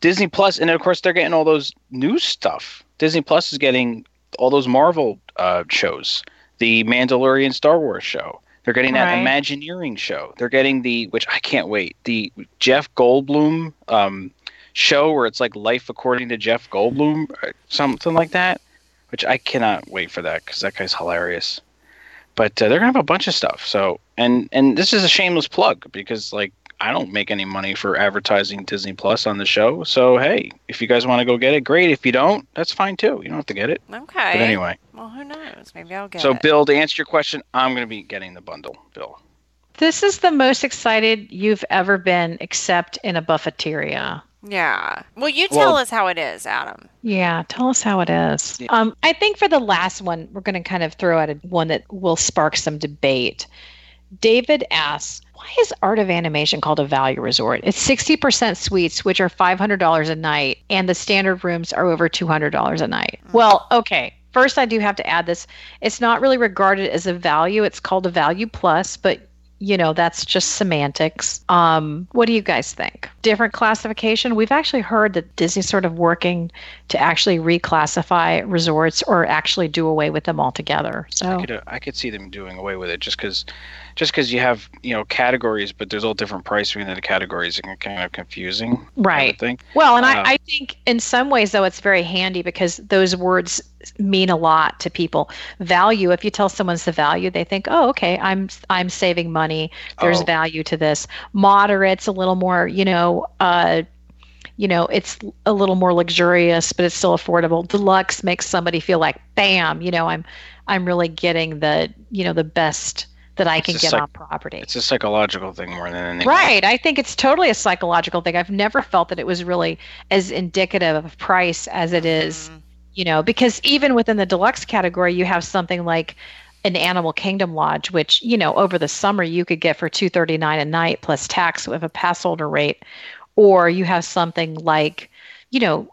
S3: Disney Plus, and of course they're getting all those new stuff. Disney Plus is getting all those Marvel uh, shows, the Mandalorian Star Wars show. They're getting that
S1: Right.
S3: Imagineering show. They're getting the which I can't wait. The Jeff Goldblum um, show where it's like life according to Jeff Goldblum, or something like that. Which I cannot wait for that because that guy's hilarious. But uh, they're gonna have a bunch of stuff. So and and this is a shameless plug because like I don't make any money for advertising Disney Plus on the show. So hey, if you guys want to go get it, great. If you don't, that's fine too. You don't have to get it.
S2: okay.
S3: But anyway,
S2: Well, who knows? Maybe I'll get
S3: so
S2: it.
S3: So Bill, to answer your question, I'm gonna be getting the bundle. Bill.
S1: This is the most excited you've ever been, except in a buffeteria.
S2: Yeah. Well, you tell
S3: Well-
S2: us how it is, Adam.
S1: Yeah, tell us how it is.
S3: Yeah.
S1: Um, I think for the last one, we're going to kind of throw out a, one that will spark some debate. David asks, why is Art of Animation called a value resort? It's 60% suites, which are $500 a night, and the standard rooms are over $200 a night. Well, okay. First, I do have to add this. It's not really regarded as a value. It's called a value plus, but you know that's just semantics um, what do you guys think different classification we've actually heard that disney's sort of working to actually reclassify resorts or actually do away with them altogether
S3: I
S1: so
S3: could uh, I could see them doing away with it just because just because you have you know categories, but there's all different pricing in the categories. It can kind of confusing. I
S1: right
S3: think.
S1: well and
S3: Uh,
S1: I, I think in some ways though it's very handy because those words mean a lot to people value if you tell someone's the value they think oh okay i'm i'm saving money there's
S3: Oh.
S1: value to this moderate's a little more you know uh you know it's a little more luxurious but it's still affordable deluxe makes somebody feel like bam you know i'm i'm really getting the you know the best that i can get
S3: psych-
S1: on property
S3: It's a psychological thing more than anything.
S1: Right. I think it's totally a psychological thing. I've never felt that it was really as indicative of price as it is,
S2: Mhm.
S1: you know, because even within the deluxe category, you have something like an Animal Kingdom Lodge, which, you know, over the summer you could get for two thirty nine a night plus tax with a pass holder rate. Or you have something like, you know,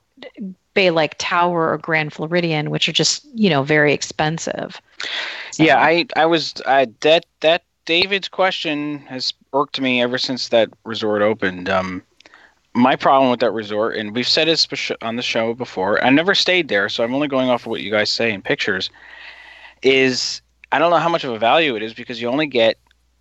S1: Bay Lake Tower or Grand Floridian, which are just, you know, very expensive. So-
S3: Yeah, I I was I that that David's question has irked me ever since that resort opened. Um, my problem with that resort, and we've said this on the show before. I never stayed there, so I'm only going off of what you guys say in pictures. Is I don't know how much of a value it is because you only get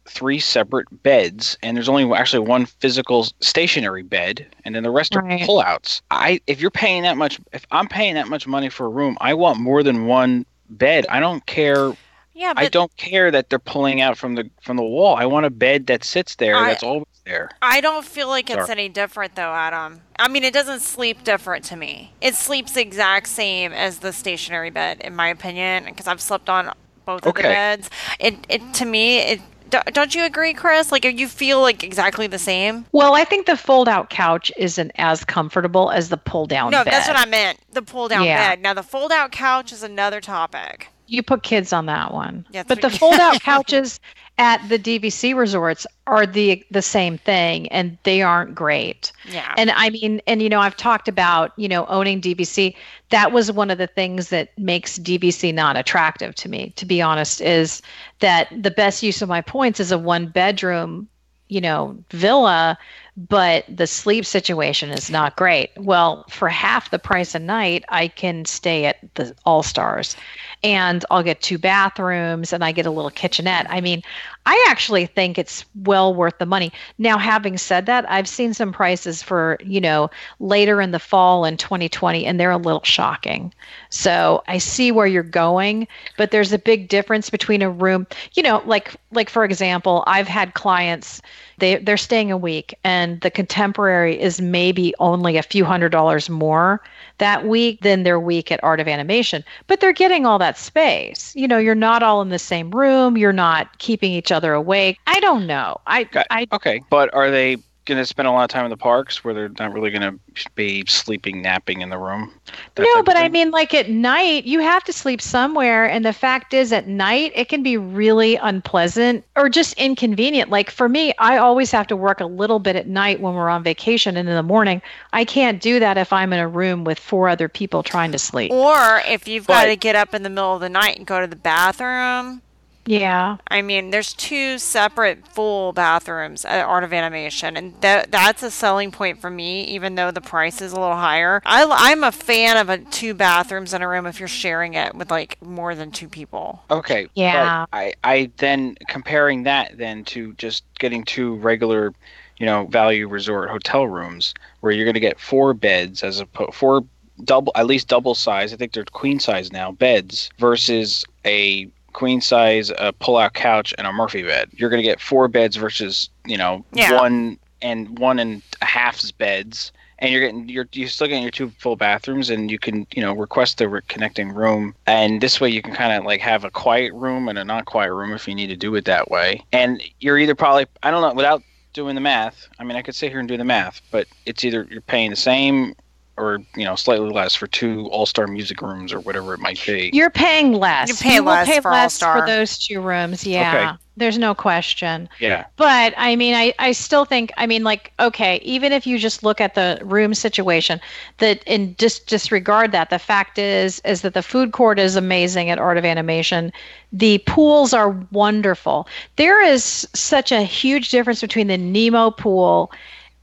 S3: three separate beds, and there's only actually one physical stationary bed, and then the rest
S1: Right.
S3: are pullouts. I if you're paying that much, if I'm paying that much money for a room, I want more than one bed. I don't care
S2: Yeah, but
S3: I don't care that they're pulling out from the from the wall. I want a bed that sits there
S2: I-
S3: that's always there.
S2: I don't feel like it's any different though, Adam. I mean, it doesn't sleep different to me. It sleeps exact same as the stationary bed, in my opinion, because I've slept on both of the
S3: Okay.
S2: beds. It, it to me, it don't- don't you agree, Chris? Like, you feel like exactly the same?
S1: Well, I think the fold out couch isn't as comfortable as the pull down
S2: no,
S1: bed.
S2: that's what I meant. The pull down
S1: Yeah.
S2: bed. Now, the fold out couch is another topic.
S1: You put kids on that one.
S2: Yeah,
S1: but the fold out couches at the DVC resorts are the the same thing and they aren't great.
S2: Yeah.
S1: And I mean and you know I've talked about, you know, owning DVC. That was one of the things that makes DVC not attractive to me, to be honest, is that the best use of my points is a one bedroom, you know, villa but the sleep situation is not great. Well, for half the price a night, I can stay at the All Stars and I'll get two bathrooms and I get a little kitchenette. I mean, I actually think it's well worth the money. Now, having said that, I've seen some prices for, you know, later in the fall in 2020 and they're a little shocking. So I see where you're going, but there's a big difference between a room, you know, like like for example, I've had clients they they're staying a week and the contemporary is maybe only a few hundred dollars more that week than their week at art of animation but they're getting all that space you know you're not all in the same room you're not keeping each other awake i don't know i
S3: okay.
S1: i
S3: okay but are they going to spend a lot of time in the parks where they're not really going to be sleeping, napping in the room.
S1: No, but I mean, like at night, you have to sleep somewhere. And the fact is, at night, it can be really unpleasant or just inconvenient. Like for me, I always have to work a little bit at night when we're on vacation. And in the morning, I can't do that if I'm in a room with four other people trying to sleep.
S2: Or if you've but, got to get up in the middle of the night and go to the bathroom.
S1: Yeah.
S2: I mean, there's two separate full bathrooms at Art of Animation, and that that's a selling point for me, even though the price is a little higher. I, I'm a fan of a two bathrooms in a room if you're sharing it with like more than two people.
S3: Okay.
S1: Yeah.
S3: I, I then comparing that then to just getting two regular, you know, value resort hotel rooms where you're going to get four beds as a four double at least double size. I think they're queen size now beds versus a queen size a pull-out couch and a Murphy bed. You're going to get four beds versus you know
S2: yeah.
S3: one and one and a half's beds, and you're getting you're you're still getting your two full bathrooms, and you can you know request a connecting room, and this way you can kind of like have a quiet room and a not quiet room if you need to do it that way. And you're either probably I don't know without doing the math. I mean, I could sit here and do the math, but it's either you're paying the same or you know slightly less for two all-star music rooms or whatever it might be.
S1: You're paying less.
S2: You pay
S1: you
S2: less
S1: pay
S2: for
S1: less
S2: all-star.
S1: for those two rooms yeah. Okay. there's no question.
S3: Yeah.
S1: But i mean i i still think i mean like okay even if you just look at the room situation that in just disregard that the fact is is that the food court is amazing at art of animation. The pools are wonderful. There is such a huge difference between the nemo pool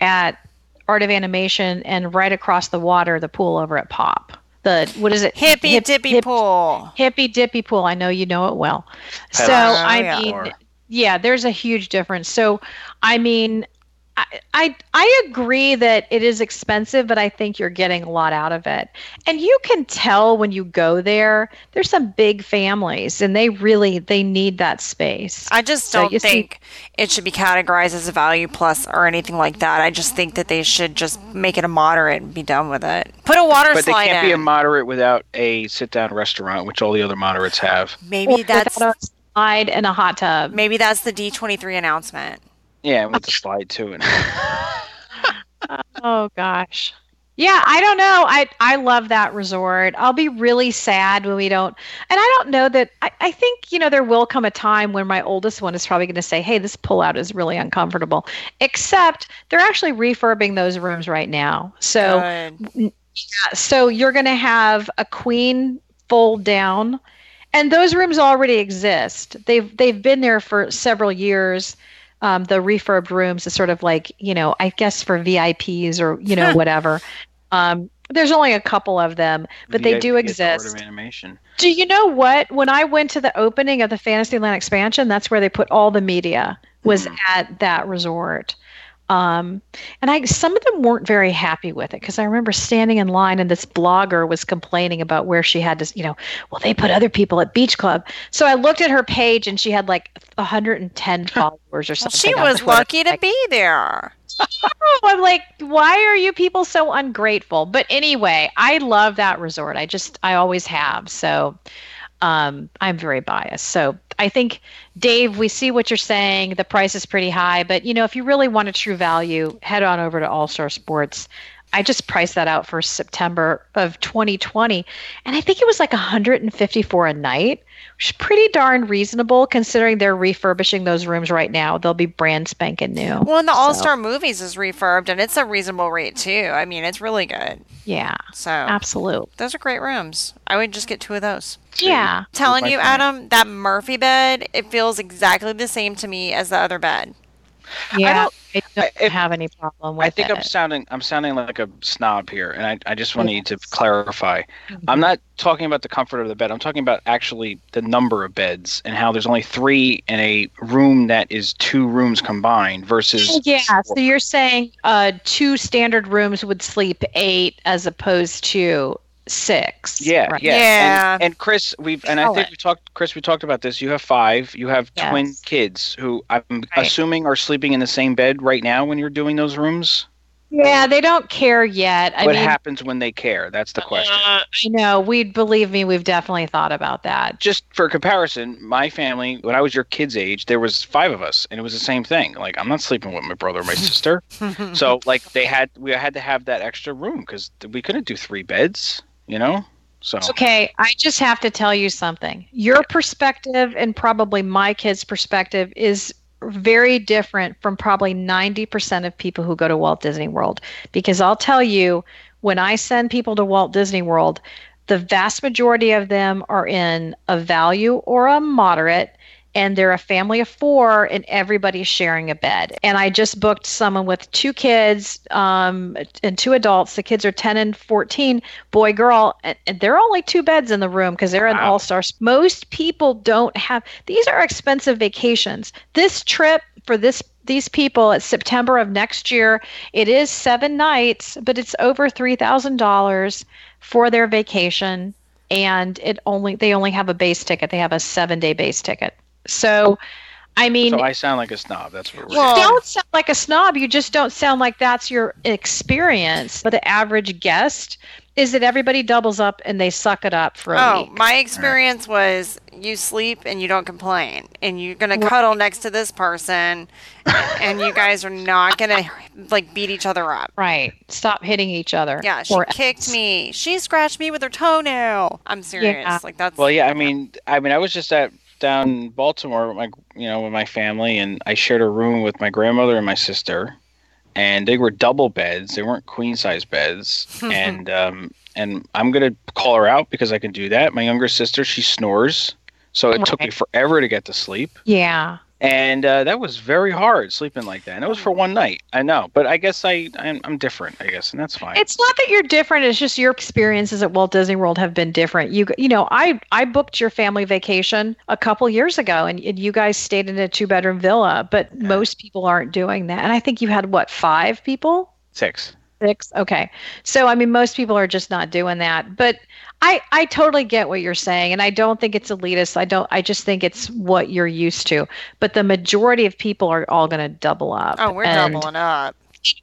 S1: at Art of Animation, and right across the water, the pool over at Pop. The what is it?
S2: Hippy hip, dippy hip, pool.
S1: Hippy dippy pool. I know you know it well. So oh, I yeah. mean, yeah, there's a huge difference. So I mean, I, I agree that it is expensive, but I think you're getting a lot out of it. And you can tell when you go there, there's some big families and they really they need that space.
S2: I just don't think see, it should be categorized as a value plus or anything like that. I just think that they should just make it a moderate and be done with it. Put a water
S3: but
S2: slide
S3: But they can't
S2: in.
S3: be a moderate without a sit down restaurant, which all the other moderates have.
S2: Maybe that's
S1: a slide and a hot tub.
S2: Maybe that's the D23 announcement.
S3: Yeah, with the slide too.
S1: oh gosh. Yeah, I don't know. I I love that resort. I'll be really sad when we don't. And I don't know that. I, I think you know there will come a time when my oldest one is probably going to say, "Hey, this pullout is really uncomfortable." Except they're actually refurbing those rooms right now. So yeah, so you're going to have a queen fold down, and those rooms already exist. They've they've been there for several years um, the refurbed rooms is sort of like you know I guess for VIPs or you know whatever. Um, there's only a couple of them, but VIP they do exist. Do you know what? When I went to the opening of the Fantasyland expansion, that's where they put all the media was mm. at that resort. Um, and I some of them weren't very happy with it because I remember standing in line and this blogger was complaining about where she had to, you know, well they put other people at Beach Club. So I looked at her page and she had like 110 followers or something.
S2: She was lucky to be there.
S1: I'm like, why are you people so ungrateful? But anyway, I love that resort. I just I always have. So um, I'm very biased. So I think, Dave, we see what you're saying. The price is pretty high, but you know, if you really want a true value, head on over to All Star Sports. I just priced that out for September of 2020, and I think it was like 154 a night, which is pretty darn reasonable considering they're refurbishing those rooms right now. They'll be brand spanking new.
S2: Well, and the All Star Movies is refurbed, and it's a reasonable rate too. I mean, it's really good.
S1: Yeah,
S2: So
S1: absolute.
S2: those are great rooms. I would just get two of those.
S1: Yeah.
S2: Telling you. Adam, that Murphy bed, it feels exactly the same to me as the other bed.
S1: Yeah, I
S3: don't- if-
S1: have any problem with
S3: I think
S1: it.
S3: I'm sounding I'm sounding like a snob here, and I, I just want you to
S1: Yes.
S3: clarify.
S1: Mhm.
S3: I'm not talking about the comfort of the bed. I'm talking about actually the number of beds and how there's only three in a room that is two rooms combined versus
S1: Yeah, so you're saying uh, two standard rooms would sleep eight as opposed to six.
S3: Yeah,
S1: right?
S3: yeah,
S2: Yeah.
S3: And, and Chris, we've and I think
S1: Solid.
S3: we talked. Chris, we talked about this. You have five. You have
S1: Yes.
S3: twin kids who I'm
S1: Right.
S3: assuming are sleeping in the same bed right now when you're doing those rooms.
S1: Yeah, they don't care yet. I
S3: what
S1: mean,
S3: happens when they care? That's the question.
S1: uh, I know. We believe me, we've definitely thought about that.
S3: Just for comparison, my family, when I was your kids' age, there was five of us, and it was the same thing. Like I'm not sleeping with my brother or my sister, so like they had we had to have that extra room because we couldn't do three beds, you know. So
S1: Okay, I just have to tell you something. Your perspective and probably my kid's perspective is very different from probably 90% of people who go to Walt Disney World. Because I'll tell you, when I send people to Walt Disney World, the vast majority of them are in a value or a moderate, and they're a family of four, and everybody's sharing a bed. And I just booked someone with two kids um, and two adults. The kids are 10 and 14 boy girl and, and there are only two beds in the room because they're an all stars most people don't have these are expensive vacations. This trip for this these people it's september of next year. It is seven nights but it's over $3000 for their vacation and it only they only have a base ticket. They have a seven day base ticket so i mean
S3: so I sound like a snob. That's what we're
S2: Well-
S3: saying.
S1: don't sound like a snob. You just don't sound like that's your experience. But the average guest is that everybody doubles up and they suck it up for a
S2: Oh,
S1: week.
S2: my experience was you sleep and you don't complain, and you're gonna
S1: Right.
S2: cuddle next to this person, and you guys are not gonna like beat each other up.
S1: Right. Stop hitting each other.
S2: Yeah, she
S1: Or
S2: kicked
S1: else.
S2: me. She scratched me with her toenail. I'm serious.
S1: Yeah.
S2: Like that's
S3: Well, yeah. I mean, I mean, I was just at down in Baltimore with my, you know, with my family, and I shared a room with my grandmother and my sister, and they were double beds. They weren't queen size beds, and um, and I'm gonna call her out because I can do that. My younger sister, she snores, so it took me forever to get to sleep,
S1: Yeah.
S3: And uh, that was very hard sleeping like that. And it was for one night. I know, but I guess I I'm, I'm different. I guess, and that's fine.
S1: It's not that you're different. It's just your experiences at Walt Disney World have been different. You you know, I I booked your family vacation a couple years ago, and, and you guys stayed in a two bedroom villa. But most people aren't doing that. And I think you had what five people?
S3: Six.
S1: Six. Okay. So I mean, most people are just not doing that. But I I totally get what you're saying, and I don't think it's elitist. I don't. I just think it's what you're used to. But the majority of people are all going to double up.
S2: oh, we're
S1: And
S2: doubling up.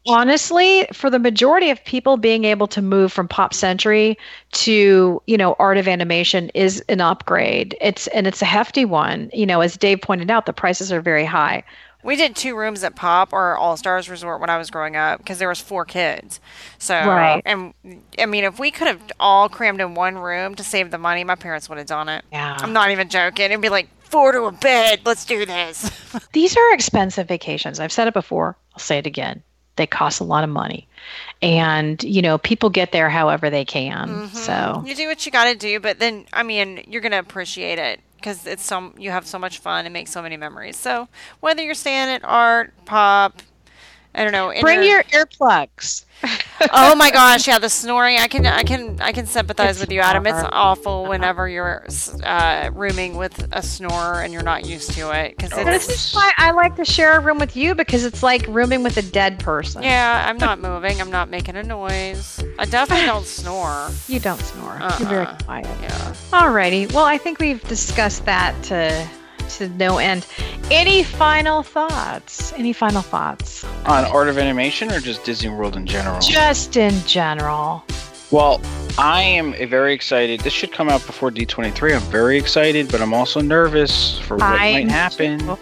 S1: honestly, for the majority of people, being able to move from Pop Century to you know Art of Animation is an upgrade. It's and it's a hefty one. You know, as Dave pointed out, the prices are very high.
S2: We did two rooms at Pop or All Stars Resort when I was growing up because there was four kids. So,
S1: Right.
S2: and I mean, if we could have all crammed in one room to save the money, my parents would have done it.
S1: Yeah.
S2: I'm not even joking. It'd be like four to a bed. Let's do this.
S1: These are expensive vacations. I've said it before. I'll say it again. They cost a lot of money. And, you know, people get there however they can. Mm-hmm. So,
S2: you do what you got to do, but then I mean, you're gonna appreciate it because it's some you have so much fun and make so many memories. So whether you're staying at Art, Pop, I don't know. in
S1: bring your earplugs.
S2: oh my gosh, yeah, the snoring. I can, I can, I can sympathize
S1: It's
S2: with you, Adam. It's
S1: hard.
S2: awful whenever you're uh, rooming with a snorer and you're not used to it because
S3: Oh.
S1: This is why I like to share a room with you because it's like rooming with a dead person.
S2: Yeah, I'm not moving. I'm not making a noise. I definitely don't snore.
S1: You don't snore. You're very
S2: Uh-uh.
S1: quiet.
S2: Yeah.
S1: Alrighty. Well, I think we've discussed that to to no end. Any final thoughts? Any final thoughts?
S3: On Art of Animation or just Disney World in general?
S1: Just in general.
S3: Well, I am very excited. This should come out before D23. I'm very excited, but I'm also nervous for what
S1: I
S3: might happen.
S1: too.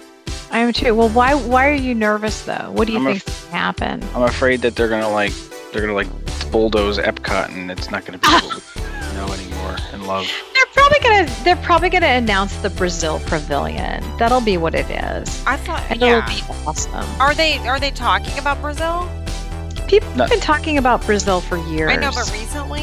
S1: I am too. Well, why why are you nervous though? What do you
S3: I'm
S1: think's gonna happen?
S3: I'm afraid that they're gonna like they're gonna like bulldoze Epcot, and it's not going to be what we know anymore and love.
S1: They're probably gonna they're probably gonna announce the Brazil Pavilion. That'll be what it is.
S2: I thought,
S1: And
S2: yeah.
S1: it'll be awesome.
S2: Are they are they talking about Brazil?
S1: People
S3: No.
S1: have been talking about Brazil for years.
S2: I know, but recently.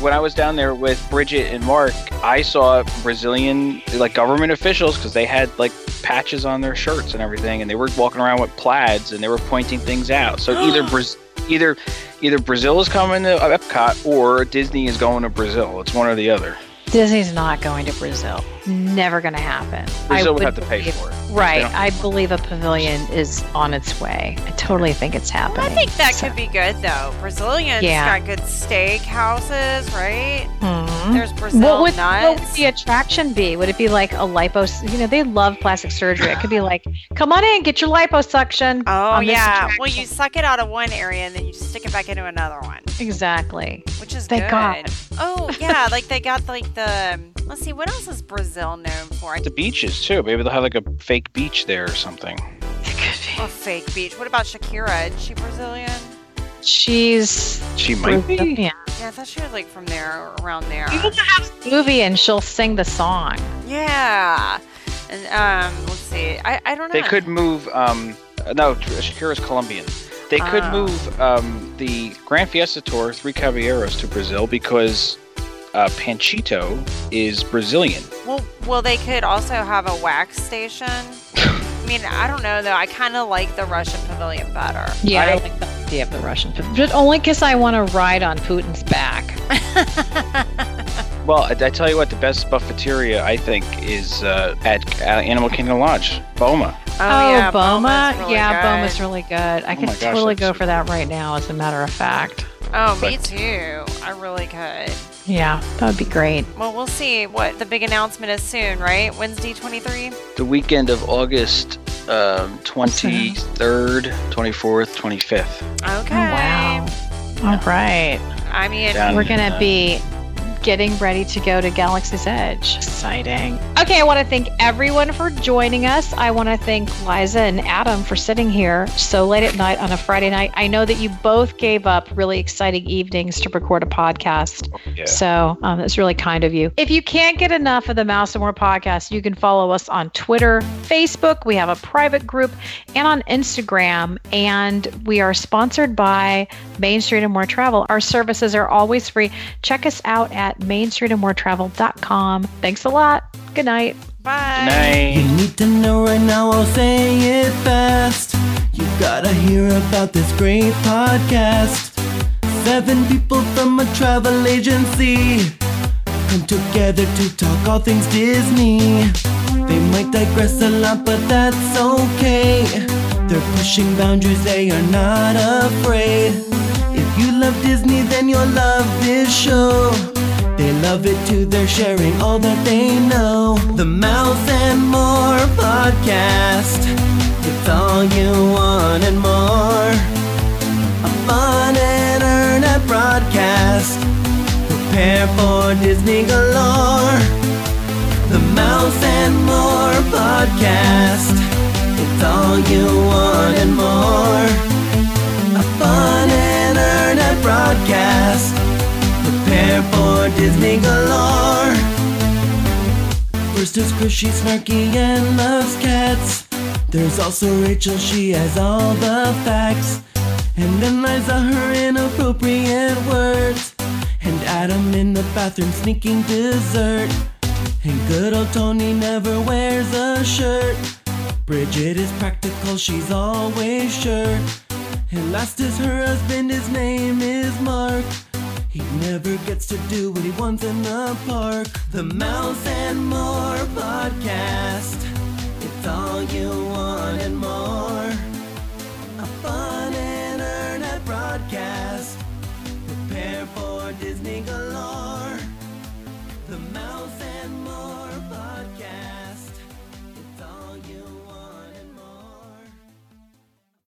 S3: When I was down there with Bridget and Mark, I saw Brazilian like government officials because they had like patches on their shirts and everything, and they were walking around with plaids and they were pointing things out. So either Braz- either either Brazil is coming to Epcot or Disney is going to Brazil. It's one or the other.
S1: Disney's not going to Brazil. Never going to happen.
S3: Brazil
S1: I
S3: would have to pay
S1: believe-
S3: for it.
S1: Right. I believe a pavilion is on its way. I totally think it's happening.
S2: I think that
S1: So-
S2: could be good though. Brazilians
S1: Yeah.
S2: got good steak houses, right?
S1: Mhm.
S2: There's Brazil
S1: What would, what would the attraction be? Would it be like a lipos? You know, they love plastic surgery. It could be like, come on in, get your liposuction.
S2: oh
S1: on this
S2: yeah. Well, you suck it out of one area and then you stick it back into another one,
S1: exactly.
S2: which is
S1: Thank
S2: good.
S1: God.
S2: Oh yeah, like they got like the. Let's see, what else is Brazil known for?
S3: The beaches too. Maybe they'll have like a fake beach there or something.
S2: A fake beach. What about Shakira? Is she Brazilian?
S1: She's
S3: She might be.
S1: Yeah.
S2: Yeah, I thought she was like from there, or around there.
S1: People that have a movie and she'll sing the song.
S2: Yeah. And um, let's see. I, I don't know.
S3: They could move. Um, no, Shakira's Colombian. They could
S2: Oh.
S3: move um, the Grand Fiesta Tour Three Caballeros to Brazil because uh, Panchito is Brazilian.
S2: Well, well, they could also have a wax station. I mean, I don't know though. I kind of like the Russian pavilion better.
S1: Yeah, I,
S3: I-
S1: like the idea of the Russian, pavilion, but only because I want to ride on Putin's back.
S3: Well, I, I tell you what, the best buffeteria I think is uh, at uh, Animal Kingdom Lodge, Boma.
S2: Oh, yeah,
S1: Boma.
S2: Boma's really
S1: yeah,
S2: good.
S1: Boma's really good. I
S3: Oh
S1: could
S3: gosh,
S1: totally go for that right now, as a matter of fact.
S2: Oh, me too. I really could.
S1: Yeah, that would be great.
S2: Well, we'll see what the big announcement is soon, right? Wednesday, 23.
S3: The weekend of August um, 23rd, 24th, 25th.
S2: Okay.
S1: Oh, wow. All right.
S2: I mean,
S3: Down-
S1: We're going to
S3: uh,
S1: be getting ready to go to Galaxy's Edge. Exciting. Okay, I want to thank everyone for joining us. I want to thank Liza and Adam for sitting here so late at night on a Friday night. I know that you both gave up really exciting evenings to record a podcast.
S3: Yeah.
S1: So um, that's really kind of you. If you can't get enough of the Mouse and More podcast, you can follow us on Twitter, Facebook. We have a private group and on Instagram. And we are sponsored by Main Street and More Travel. Our services are always free. Check us out at mainstreetandmoretravel.com. Thanks a lot. Good night.
S2: bye.
S3: Good night.
S4: You need to know right now, I'll say it fast. You gotta hear about this great podcast. Seven people from a travel agency come together to talk all things Disney. They might digress a lot, but that's okay. They're pushing boundaries, they are not afraid. If you love Disney, then you'll love this show. They love it too, they're sharing all that they know. The Mouse and More podcast. It's all you want and more. A fun and earn broadcast. Prepare for Disney galore. The Mouse and More podcast. It's all you want and more. A fun and earn broadcast. Prepare for Disney galore. First is Chris, she's snarky and loves cats. There's also Rachel, she has all the facts. And then Liza, her inappropriate words. And Adam in the bathroom sneaking dessert. And good old Tony never wears a shirt. Bridget is practical, she's always sure. And last is her husband, his name is Mark. He never gets to do what he wants in the park. The Mouse and More podcast. It's all you want and more. A fun a broadcast. Prepare for Disney galore.